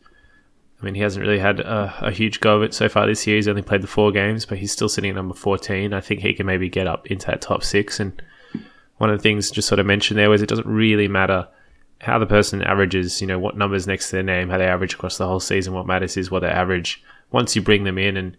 I mean, he hasn't really had a, a, huge go of it so far this year. He's only played the four games, but he's still sitting at number 14. I think he can maybe get up into that top six. And one of the things just sort of mentioned there was it doesn't really matter how the person averages, you know, what numbers next to their name, how they average across the whole season. What matters is what they average once you bring them in. And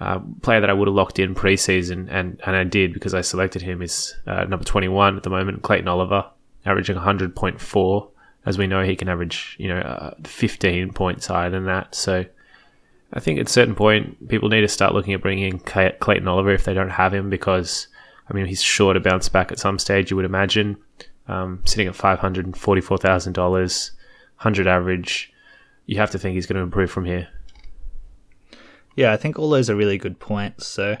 uh, player that I would have locked in preseason, and, and I did because I selected him is uh, number 21 at the moment, Clayton Oliver, averaging 100.4. As we know, he can average, you know, uh, 15 points higher than that. So I think at a certain point, people need to start looking at bringing in Clayton Oliver if they don't have him because, I mean, he's sure to bounce back at some stage, you would imagine. Um, sitting at $544,000, 100 average, you have to think he's going to improve from here. Yeah, I think all those are really good points. So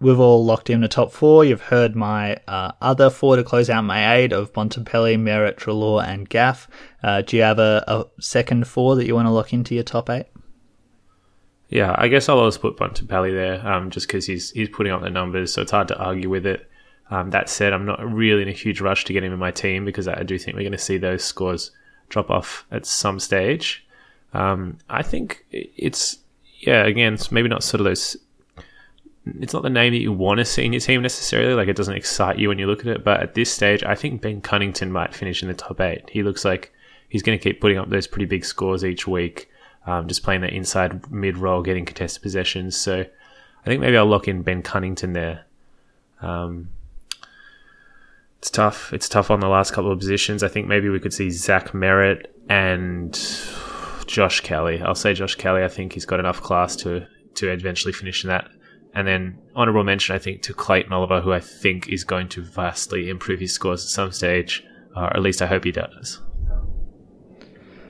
we've all locked in the top four. You've heard my uh, other four to close out my eight of Bontempelli, Merrett, Treloar, and Gaff. Uh, do you have a, a, second four that you want to lock into your top eight? Yeah, I guess I'll always put Bontempelli there, um, just because he's he's putting up the numbers, so it's hard to argue with it. Um, that said, I'm not really in a huge rush to get him in my team because I do think we're going to see those scores drop off at some stage. Um, I think it's yeah, again, it's maybe not sort of those. It's not the name that you want to see in your team necessarily. Like it doesn't excite you when you look at it. But at this stage, I think Ben Cunnington might finish in the top eight. He looks like he's going to keep putting up those pretty big scores each week. Um, just playing that inside mid role, getting contested possessions. So I think maybe I'll lock in Ben Cunnington there. Um, it's tough. It's tough on the last couple of positions. I think maybe we could see Zach Merrett and Josh Kelly. I'll say Josh Kelly. I think he's got enough class to to eventually finish in that. And then honorable mention, I think, to Clayton Oliver, who I think is going to vastly improve his scores at some stage, uh, or at least I hope he does.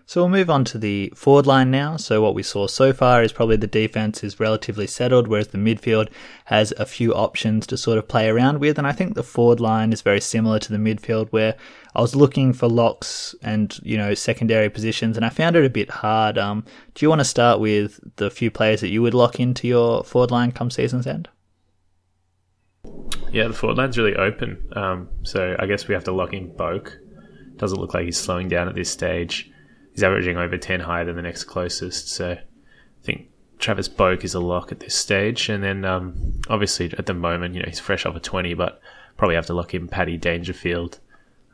So we'll move on to the forward line now. So what we saw so far is probably the defense is relatively settled, whereas the midfield has a few options to sort of play around with. And I think the forward line is very similar to the midfield, where I was looking for locks and you know secondary positions, and I found it a bit hard. Um, do you want to start with the few players that you would lock into your forward line come season's end? Yeah, the forward line's really open. Um, so I guess we have to lock in Boak. Doesn't look like he's slowing down at this stage he's averaging over 10 higher than the next closest. So I think Travis Boak is a lock at this stage. And then um, obviously at the moment, you know, he's fresh off a 20, but probably have to lock in Paddy Dangerfield.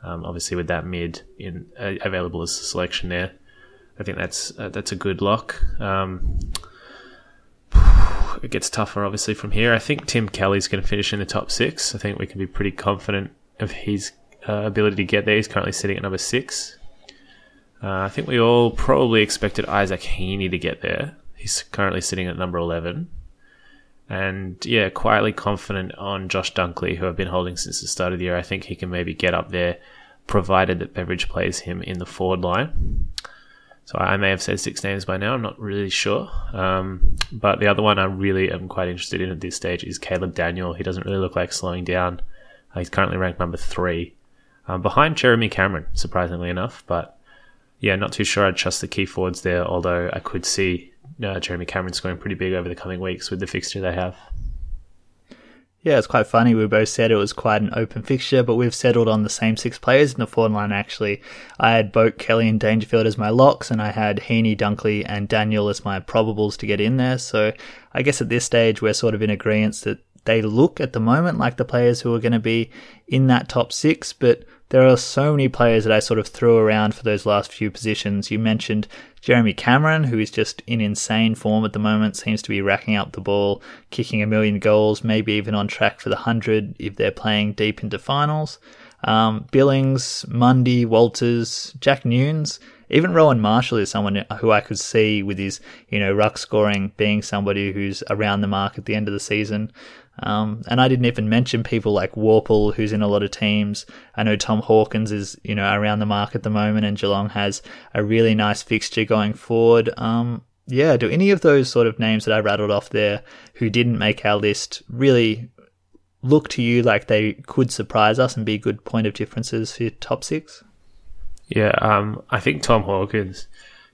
Um, obviously with that mid in uh, available as a selection there. I think that's uh, that's a good lock. Um, it gets tougher, obviously, from here. I think Tim Kelly's going to finish in the top six. I think we can be pretty confident of his uh, ability to get there. He's currently sitting at number six. Uh, I think we all probably expected Isaac Heaney to get there. He's currently sitting at number 11. And yeah, quietly confident on Josh Dunkley, who I've been holding since the start of the year. I think he can maybe get up there, provided that Beveridge plays him in the forward line. So I may have said six names by now. I'm not really sure. Um, but the other one I really am quite interested in at this stage is Caleb Daniel. He doesn't really look like slowing down. Uh, he's currently ranked number three, um, behind Jeremy Cameron, surprisingly enough. But yeah, not too sure I'd trust the key forwards there, although I could see uh, Jeremy Cameron scoring pretty big over the coming weeks with the fixture they have. Yeah, it's quite funny. We both said it was quite an open fixture, but we've settled on the same six players in the forward line, actually. I had Boak, Kelly, and Dangerfield as my locks, and I had Heaney, Dunkley, and Daniel as my probables to get in there. So I guess at this stage, we're sort of in agreement that they look at the moment like the players who are going to be in that top six, but there are so many players that I sort of threw around for those last few positions. You mentioned Jeremy Cameron, who is just in insane form at the moment, seems to be racking up the ball, kicking a million goals, maybe even on track for the 100 if they're playing deep into finals. Um, Billings, Mundy, Walters, Jack Newnes, even Rowan Marshall is someone who I could see with his, you know, ruck scoring being somebody who's around the mark at the end of the season. Um, and I didn't even mention people like Worpel, who's in a lot of teams. I know Tom Hawkins is, you know, around the mark at the moment, and Geelong has a really nice fixture going forward. Um, yeah, do any of those sort of names that I rattled off there who didn't make our list really look to you like they could surprise us and be a good point of differences for your top six? Yeah, um, I think Tom Hawkins.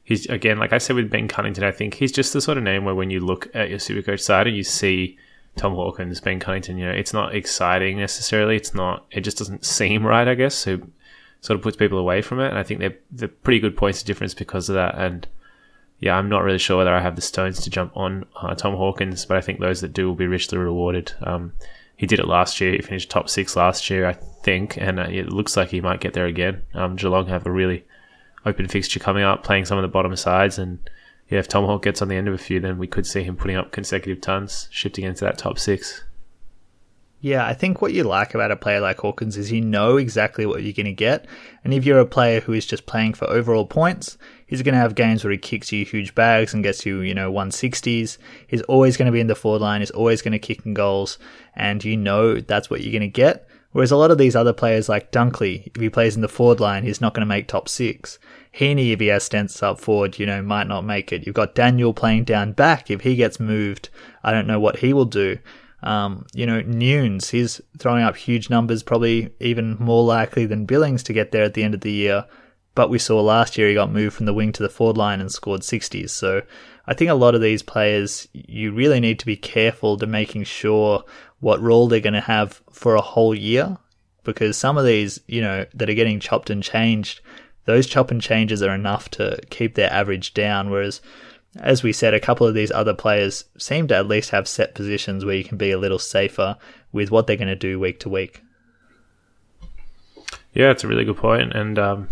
He's again, like I said with Ben Cunnington, I think he's just the sort of name where when you look at your Supercoach side and you see Tom Hawkins, Ben Cunnington, you know, it's not exciting necessarily. It's not. It just doesn't seem right, I guess. So, sort of puts people away from it. And I think they're they're pretty good points of difference because of that. And yeah, I'm not really sure whether I have the stones to jump on uh, Tom Hawkins, but I think those that do will be richly rewarded. Um, he did it last year. He finished top six last year, I think, and uh, it looks like he might get there again. Um, Geelong have a really open fixture coming up, playing some of the bottom sides, and yeah, if Tomahawk gets on the end of a few, then we could see him putting up consecutive tons, shifting into that top six. Yeah, I think what you like about a player like Hawkins is you know exactly what you're going to get. And if you're a player who is just playing for overall points, he's going to have games where he kicks you huge bags and gets you, you know, 160s. He's always going to be in the forward line. He's always going to kick in goals. And you know that's what you're going to get. Whereas a lot of these other players like Dunkley, if he plays in the forward line, he's not going to make top six. Heaney, if he has stents up forward, you know, might not make it. You've got Daniel playing down back. If he gets moved, I don't know what he will do. Um, you know, Newnes, he's throwing up huge numbers, probably even more likely than Billings to get there at the end of the year. But we saw last year he got moved from the wing to the forward line and scored 60s. So I think a lot of these players, you really need to be careful to making sure what role they're going to have for a whole year. Because some of these, you know, that are getting chopped and changed, those chop and changes are enough to keep their average down. Whereas as we said, a couple of these other players seem to at least have set positions where you can be a little safer with what they're going to do week to week. Yeah, it's a really good point. and um,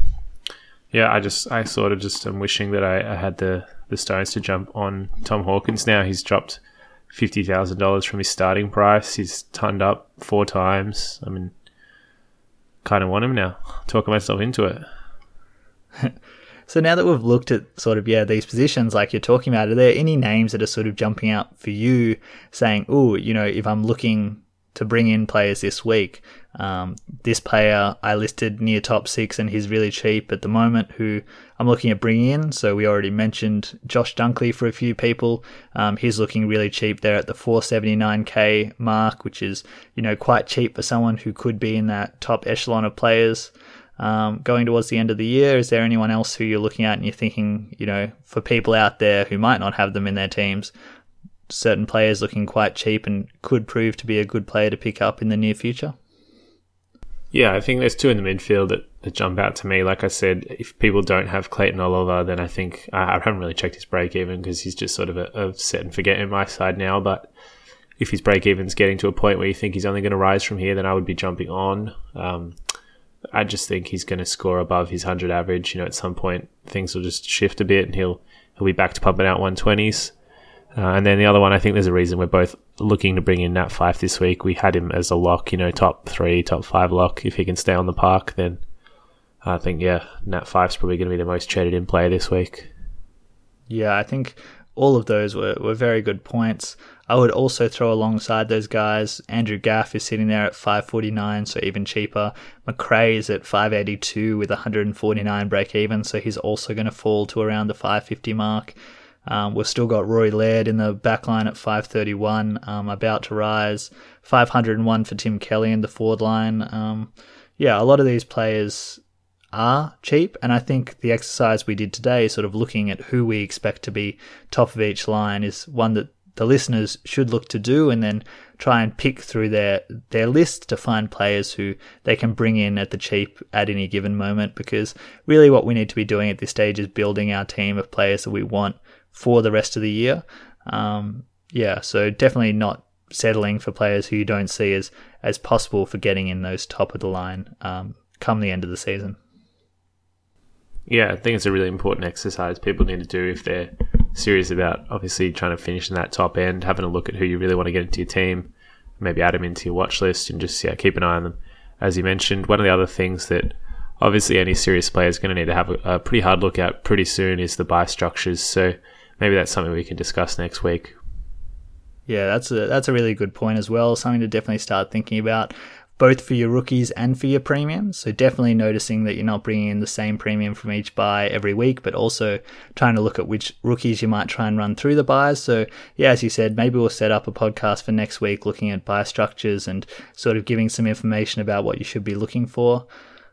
yeah, I just I sort of just am wishing that I, I had the the stones to jump on Tom Hawkins. Now he's dropped fifty thousand dollars from his starting price. He's turned up four times. I mean, kind of want him now. Talking myself into it. So now that we've looked at sort of yeah these positions like you're talking about, are there any names that are sort of jumping out for you, saying, "Oh, you know, if I'm looking to bring in players this week, um, this player I listed near top six and he's really cheap at the moment. Who I'm looking at bringing in. So we already mentioned Josh Dunkley for a few people. Um, he's looking really cheap there at the 479k mark, which is you know quite cheap for someone who could be in that top echelon of players um, going towards the end of the year? Is there anyone else who you're looking at and you're thinking, you know, for people out there who might not have them in their teams, certain players looking quite cheap and could prove to be a good player to pick up in the near future? Yeah, I think there's two in the midfield that, that jump out to me. Like I said, if people don't have Clayton Oliver, then I think I, haven't really checked his break even because he's just sort of a, a, set and forget in my side now. But if his break even's getting to a point where you think he's only going to rise from here, then I would be jumping on. Um, I just think he's going to score above his 100 average. You know, at some point things will just shift a bit and he'll he'll be back to pumping out 120s. Uh, and then the other one, I think there's a reason we're both looking to bring in Nat Fyfe this week. We had him as a lock, you know, top three, top five lock. If he can stay on the park, then I think, yeah, Nat Fyfe's probably going to be the most traded in player this week. Yeah, I think all of those were, were very good points. I would also throw alongside those guys. Andrew Gaff is sitting there at 549, so even cheaper. Macrae is at 582 with 149 break even, so he's also going to fall to around the 550 mark. Um, we've still got Rory Laird in the backline at 531, um, about to rise. 501 for Tim Kelly in the forward line. Um, yeah, a lot of these players are cheap, and I think the exercise we did today, sort of looking at who we expect to be top of each line, is one that the listeners should look to do and then try and pick through their their list to find players who they can bring in at the cheap at any given moment because really what we need to be doing at this stage is building our team of players that we want for the rest of the year. Um, yeah so definitely not settling for players who you don't see as as possible for getting in those top of the line um, come the end of the season. Yeah i think it's a really important exercise people need to do if they're serious about obviously trying to finish in that top end, having a look at who you really want to get into your team, maybe add them into your watch list and just yeah, keep an eye on them. As you mentioned, one of the other things that obviously any serious player is going to need to have a, pretty hard look at pretty soon is the buy structures. So maybe that's something we can discuss next week. Yeah, that's a that's a really good point as well. Something to definitely start thinking about both for your rookies and for your premiums. So definitely noticing that you're not bringing in the same premium from each buy every week, but also trying to look at which rookies you might try and run through the buys. So yeah, as you said, maybe we'll set up a podcast for next week looking at buy structures and sort of giving some information about what you should be looking for.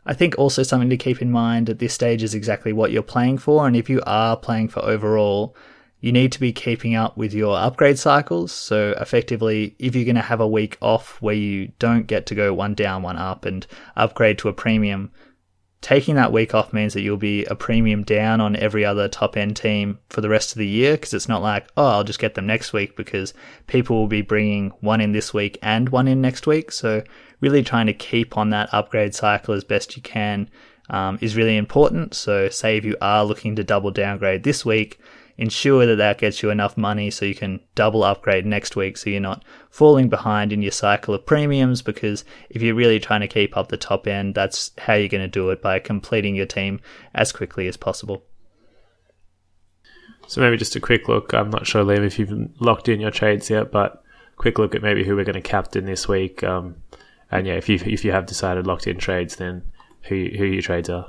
I think also something to keep in mind at this stage is exactly what you're playing for. And if you are playing for overall, you need to be keeping up with your upgrade cycles. So effectively, if you're going to have a week off where you don't get to go one down, one up and upgrade to a premium, taking that week off means that you'll be a premium down on every other top end team for the rest of the year because it's not like, oh, I'll just get them next week because people will be bringing one in this week and one in next week. So really trying to keep on that upgrade cycle as best you can um, is really important. So say if you are looking to double downgrade this week, ensure that that gets you enough money so you can double upgrade next week so you're not falling behind in your cycle of premiums because if you're really trying to keep up the top end, that's how you're going to do it by completing your team as quickly as possible. So maybe just a quick look. I'm not sure, Liam, if you've locked in your trades yet, but quick look at maybe who we're going to captain this week. Um, and yeah, if you if you have decided locked in trades, then who who your trades are.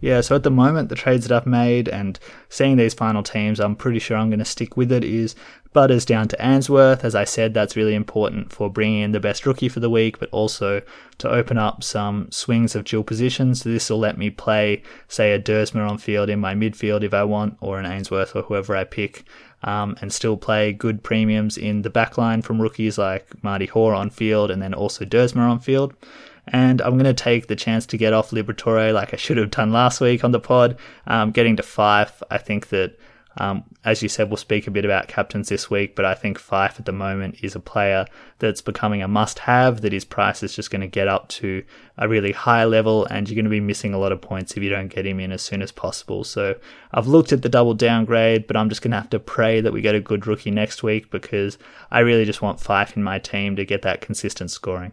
Yeah, so at the moment, the trades that I've made and seeing these final teams, I'm pretty sure I'm going to stick with it. Is Butters down to Answerth. As I said, that's really important for bringing in the best rookie for the week, but also to open up some swings of dual positions. So this will let me play, say, a Duursma on field in my midfield if I want, or an Ainsworth or whoever I pick. Um, and still play good premiums in the backline from rookies like Marty Hore on field and then also Duursma on field and I'm going to take the chance to get off Liberatore like I should have done last week on the pod. Um, getting to Fyfe, I think that, um, as you said, we'll speak a bit about captains this week, but I think Fyfe at the moment is a player that's becoming a must have, that his price is just going to get up to a really high level, and you're going to be missing a lot of points if you don't get him in as soon as possible. So I've looked at the double downgrade, but I'm just going to have to pray that we get a good rookie next week because I really just want Fyfe in my team to get that consistent scoring.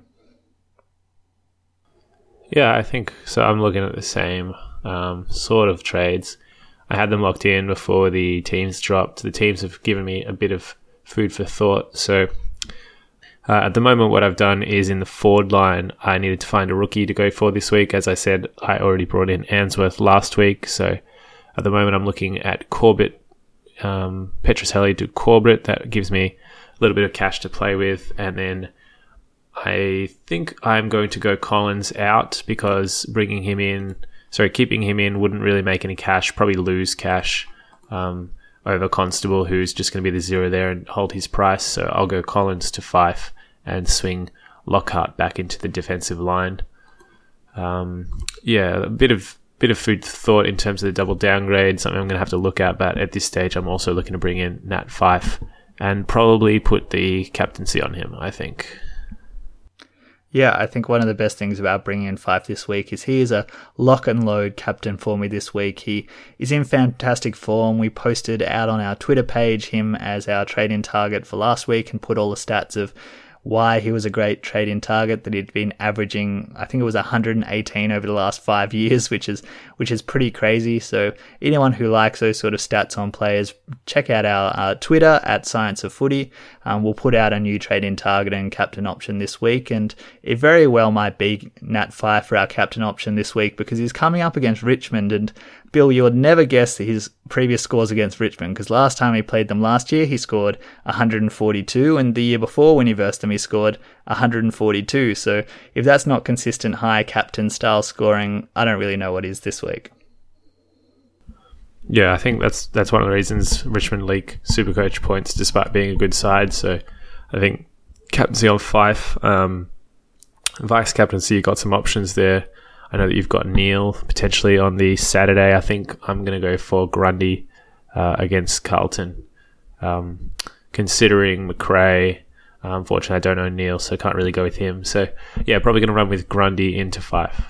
Yeah, I think so. I'm looking at the same um, sort of trades. I had them locked in before the teams dropped. The teams have given me a bit of food for thought. So uh, at the moment, what I've done is in the forward line, I needed to find a rookie to go for this week. As I said, I already brought in Answorth last week. So at the moment, I'm looking at Corbett, um, Petruccelle to Corbett. That gives me a little bit of cash to play with. And then I think I'm going to go Collins out because bringing him in, sorry, keeping him in wouldn't really make any cash, probably lose cash um, over Constable, who's just going to be the zero there and hold his price. So I'll go Collins to Fyfe and swing Lockhart back into the defensive line. Um, yeah, a bit of bit of food thought in terms of the double downgrade, something I'm going to have to look at. But at this stage, I'm also looking to bring in Nat Fyfe and probably put the captaincy on him. I think. Yeah, I think one of the best things about bringing in Fyfe this week is he is a lock and load captain for me this week. He is in fantastic form. We posted out on our Twitter page him as our trade in target for last week and put all the stats of why he was a great trade in target that he'd been averaging I think it was 118 over the last 5 years which is which is pretty crazy. So anyone who likes those sort of stats on players check out our uh, Twitter at Science of Footy. Um, we'll put out a new trade in target and captain option this week. And it very well might be Nat Fyfe for our captain option this week because he's coming up against Richmond. And Bill, you would never guess his previous scores against Richmond because last time he played them last year, he scored 142, and the year before when he versed them, he scored 142. So if that's not consistent high captain style scoring, I don't really know what is this week. Yeah, I think that's that's one of the reasons Richmond leak Supercoach points despite being a good side. So I think captaincy on Fyfe, um, vice captaincy, you got some options there. I know that you've got Neal potentially on the Saturday. I think I'm going to go for Grundy uh, against Carlton. Um, considering Macrae, uh, unfortunately, I don't know Neal, so I can't really go with him. So, yeah, probably going to run with Grundy into Fyfe.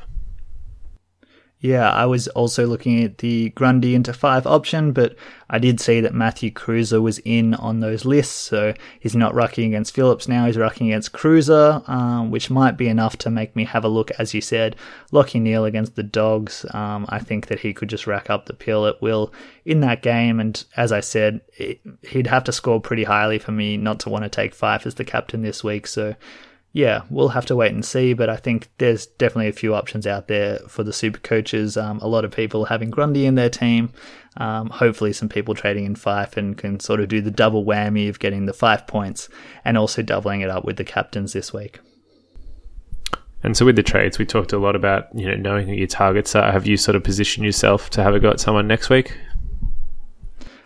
Yeah, I was also looking at the Grundy into Fyfe option, but I did see that Matthew Kreuzer was in on those lists, so he's not rucking against Phillips now, he's rucking against Cruiser, um, which might be enough to make me have a look, as you said. Lachie Neal against the Dogs, um, I think that he could just rack up the pill at will in that game, and as I said, it, he'd have to score pretty highly for me not to want to take Fyfe as the captain this week, so yeah, we'll have to wait and see, but I think there's definitely a few options out there for the super coaches. Um, a lot of people having Grundy in their team. Um, hopefully, some people trading in Fyfe and can sort of do the double whammy of getting the five points and also doubling it up with the captains this week. And so, with the trades, we talked a lot about you know knowing who your targets are. Have you sort of positioned yourself to have a go at someone next week?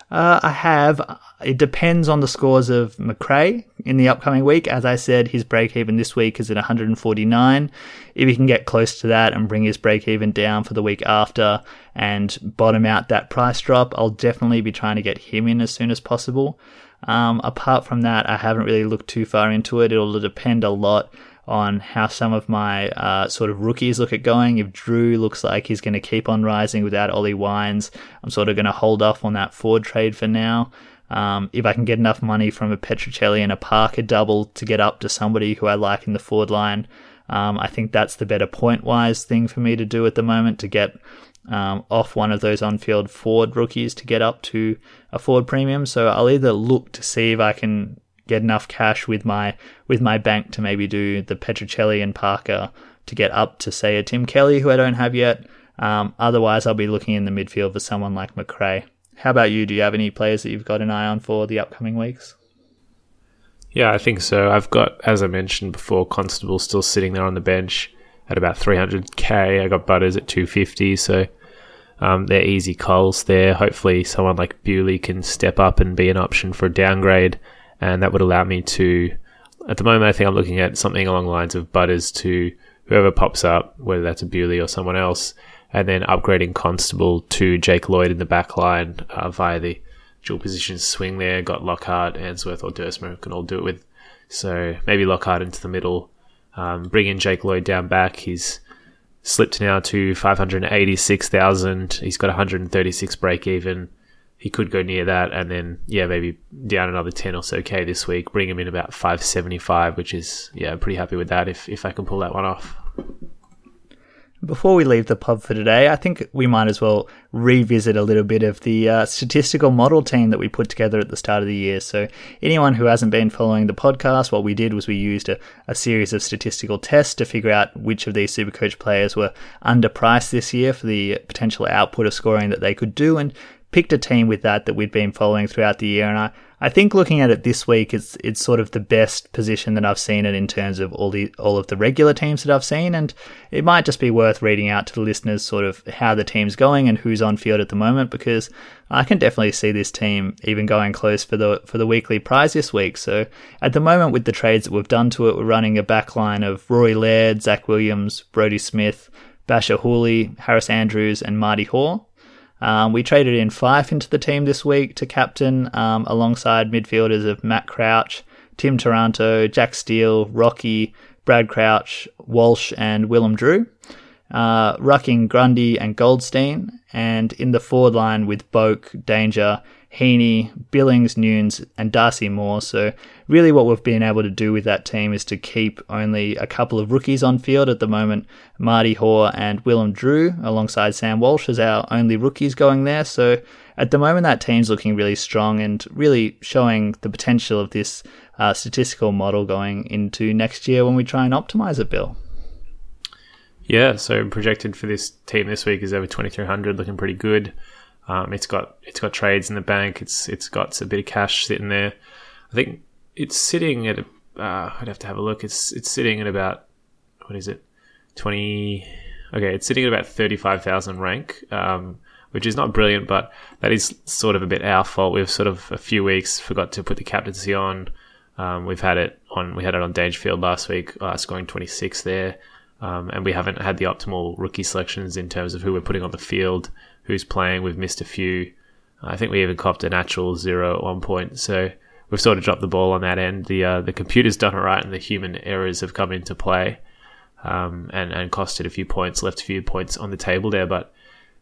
Uh, I have. It depends on the scores of Macrae in the upcoming week. As I said, his break even this week is at 149. If he can get close to that and bring his break even down for the week after and bottom out that price drop, I'll definitely be trying to get him in as soon as possible. Um, apart from that, I haven't really looked too far into it. It'll depend a lot on how some of my uh, sort of rookies look at going. If Drew looks like he's going to keep on rising without Ollie Wines, I'm sort of going to hold off on that Ford trade for now. Um, if I can get enough money from a Petruccelle and a Parker double to get up to somebody who I like in the forward line, um, I think that's the better point wise thing for me to do at the moment to get um, off one of those on field forward rookies to get up to a forward premium. So I'll either look to see if I can get enough cash with my with my bank to maybe do the Petruccelle and Parker to get up to say a Tim Kelly who I don't have yet. Um, otherwise, I'll be looking in the midfield for someone like Macrae. How about you? Do you have any players that you've got an eye on for the upcoming weeks? Yeah, I think so. I've got, as I mentioned before, Constable still sitting there on the bench at about 300k. I got Butters at 250, so um, they're easy calls there. Hopefully, someone like Bewley can step up and be an option for a downgrade, and that would allow me to. At the moment, I think I'm looking at something along the lines of Butters to whoever pops up, whether that's a Bewley or someone else, and then upgrading Constable to Jake Lloyd in the back line uh, via the dual position swing there. Got Lockhart, Answorth, or Duursma can all do it with. So maybe Lockhart into the middle, um, bring in Jake Lloyd down back. He's slipped now to 586,000. He's got 136 break even. He could go near that and then, yeah, maybe down another 10 or so K this week. Bring him in about 575, which is, yeah, I'm pretty happy with that if, if I can pull that one off. Before we leave the pub for today, I think we might as well revisit a little bit of the uh, statistical model team that we put together at the start of the year. So, anyone who hasn't been following the podcast, what we did was we used a, a series of statistical tests to figure out which of these Supercoach players were underpriced this year for the potential output of scoring that they could do, and picked a team with that that we'd been following throughout the year. And I, I think looking at it this week, it's it's sort of the best position that I've seen it in terms of all the all of the regular teams that I've seen, and it might just be worth reading out to the listeners sort of how the team's going and who's on field at the moment because I can definitely see this team even going close for the for the weekly prize this week. So at the moment, with the trades that we've done to it, we're running a back line of Rory Laird, Zach Williams, Brodie Smith, Bachar Houli, Harris Andrews, and Marty Hore. Um, we traded in Fyfe into the team this week to captain um, alongside midfielders of Matt Crouch, Tim Taranto, Jack Steele, Rocky, Brad Crouch, Walsh, and Willem Drew. Uh, rucking Grundy and Goldstein, and in the forward line with Boak, Danger, Heaney, Billings, Newnes, and Darcy Moore. So, really, what we've been able to do with that team is to keep only a couple of rookies on field at the moment Marty Hore and Willem Drew, alongside Sam Walsh, as our only rookies going there. So, at the moment, that team's looking really strong and really showing the potential of this uh, statistical model going into next year when we try and optimize it, Bill. Yeah, so projected for this team this week is over 2300, looking pretty good. Um, it's got it's got trades in the bank. It's it's got a bit of cash sitting there. I think it's sitting at. A, uh, I'd have to have a look. It's it's sitting at about what is it, twenty? Okay, it's sitting at about thirty five thousand rank, um, which is not brilliant, but that is sort of a bit our fault. We've sort of a few weeks forgot to put the captaincy on. Um, we've had it on. We had it on Dangerfield last week, uh, scoring twenty six there. Um, and we haven't had the optimal rookie selections in terms of who we're putting on the field who's playing. We've missed a few. I think we even copped a natural zero at one point. So we've sort of dropped the ball on that end. The uh, the computer's done it right, and the human errors have come into play, um, and and costed a few points, left a few points on the table there. But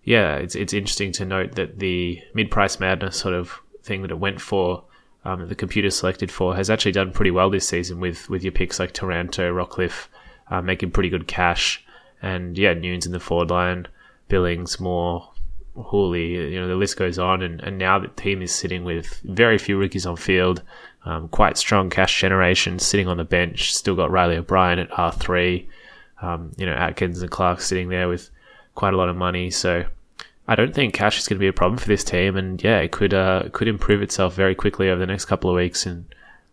yeah, it's it's interesting to note that the mid price madness sort of thing that it went for. Um, the computer selected for has actually done pretty well this season with with your picks like Taranto, Rockliff, uh, making pretty good cash, and yeah, Newnes in the forward line, Billings, Moore, Houli, you know, the list goes on. And, and now the team is sitting with very few rookies on field, um, quite strong cash generation sitting on the bench. Still got Reilly O'Brien at R3, um, you know, Atkins and Clarke sitting there with quite a lot of money. So I don't think cash is going to be a problem for this team. And yeah, it could, uh, could improve itself very quickly over the next couple of weeks and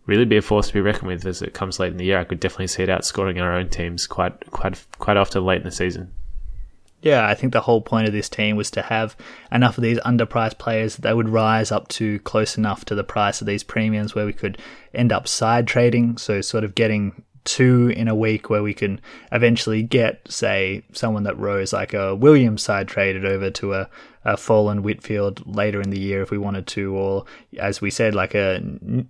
really be a force to be reckoned with as it comes late in the year. I could definitely see it outscoring our own teams quite, quite, quite often late in the season. Yeah, I think the whole point of this team was to have enough of these underpriced players that they would rise up to close enough to the price of these premiums where we could end up side trading. So, sort of getting two in a week where we can eventually get, say, someone that rose like a Williams side traded over to a, a fallen Whitfield later in the year if we wanted to, or as we said, like a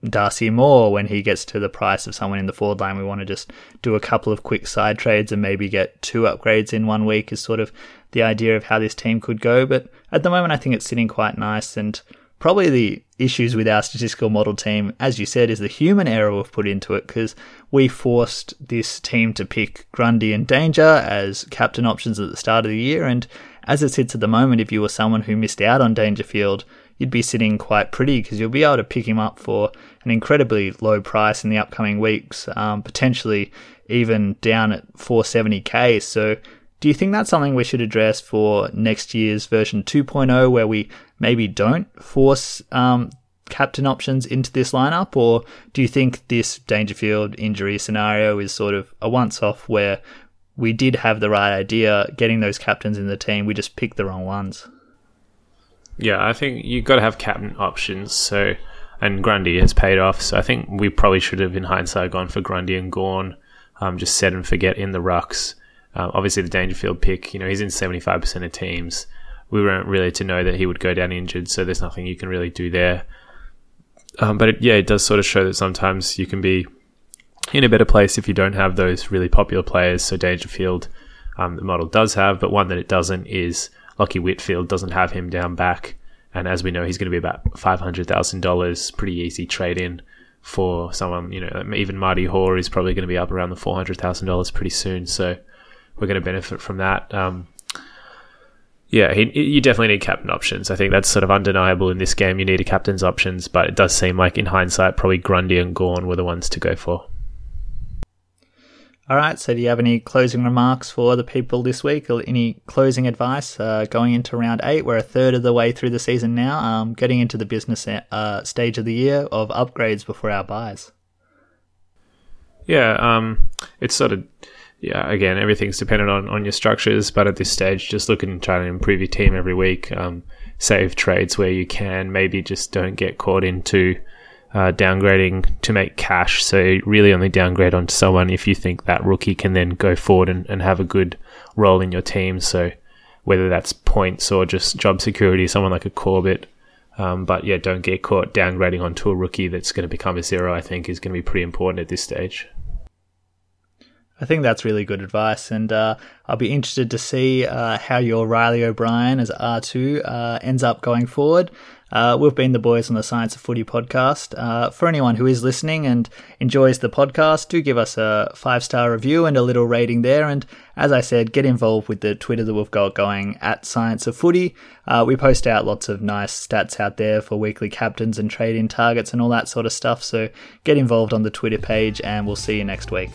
Darcy Moore when he gets to the price of someone in the forward line. We want to just do a couple of quick side trades and maybe get two upgrades in one week is sort of the idea of how this team could go. But at the moment, I think it's sitting quite nice and probably the issues with our statistical model team, as you said, is the human error we've put into it because we forced this team to pick Grundy and Danger as captain options at the start of the year. And as it sits at the moment, if you were someone who missed out on Dangerfield, you'd be sitting quite pretty because you'll be able to pick him up for an incredibly low price in the upcoming weeks, um, potentially even down at 470k. So do you think that's something we should address for next year's version 2.0, where we maybe don't force um, captain options into this lineup, or do you think this Dangerfield injury scenario is sort of a once-off where we did have the right idea, getting those captains in the team, we just picked the wrong ones? Yeah, I think you've got to have captain options. So, and Grundy has paid off. So I think we probably should have, in hindsight, gone for Grundy and Gawn. um, just set and forget in the rucks. Uh, obviously, the Dangerfield pick, you know, he's in 75% of teams. We weren't really to know that he would go down injured, so there's nothing you can really do there. Um, but it, yeah, it does sort of show that sometimes you can be in a better place if you don't have those really popular players. So Dangerfield, um, the model does have, but one that it doesn't is Lachie Whitfield doesn't have him down back. And as we know, he's going to be about $500,000, pretty easy trade in for someone, you know, even Marty Hore is probably going to be up around the $400,000 pretty soon. So we're going to benefit from that. Um, yeah, he, you definitely need captain options. I think that's sort of undeniable in this game. You need a captain's options, but it does seem like in hindsight, probably Grundy and Gawn were the ones to go for. All right. So, do you have any closing remarks for the people this week, or any closing advice uh, going into round eight? We're a third of the way through the season now, um, getting into the business uh, stage of the year of upgrades before our buys. Yeah, um, it's sort of yeah, again, everything's dependent on, on your structures, but at this stage, just look and try to improve your team every week. Um, save trades where you can. Maybe just don't get caught into uh, downgrading to make cash. So really only downgrade onto someone if you think that rookie can then go forward and, and have a good role in your team. So whether that's points or just job security, someone like a Corbett. Um, but yeah, don't get caught downgrading onto a rookie that's going to become a zero. I think is going to be pretty important at this stage. I think that's really good advice, and uh, I'll be interested to see uh, how your Reilly O'Brien as R2 uh, ends up going forward. Uh, we've been the boys on the Science of Footy podcast. Uh, for anyone who is listening and enjoys the podcast, do give us a five star review and a little rating there. And as I said, get involved with the Twitter that we've got going at Science of Footy. Uh, we post out lots of nice stats out there for weekly captains and trade in targets and all that sort of stuff. So get involved on the Twitter page, and we'll see you next week.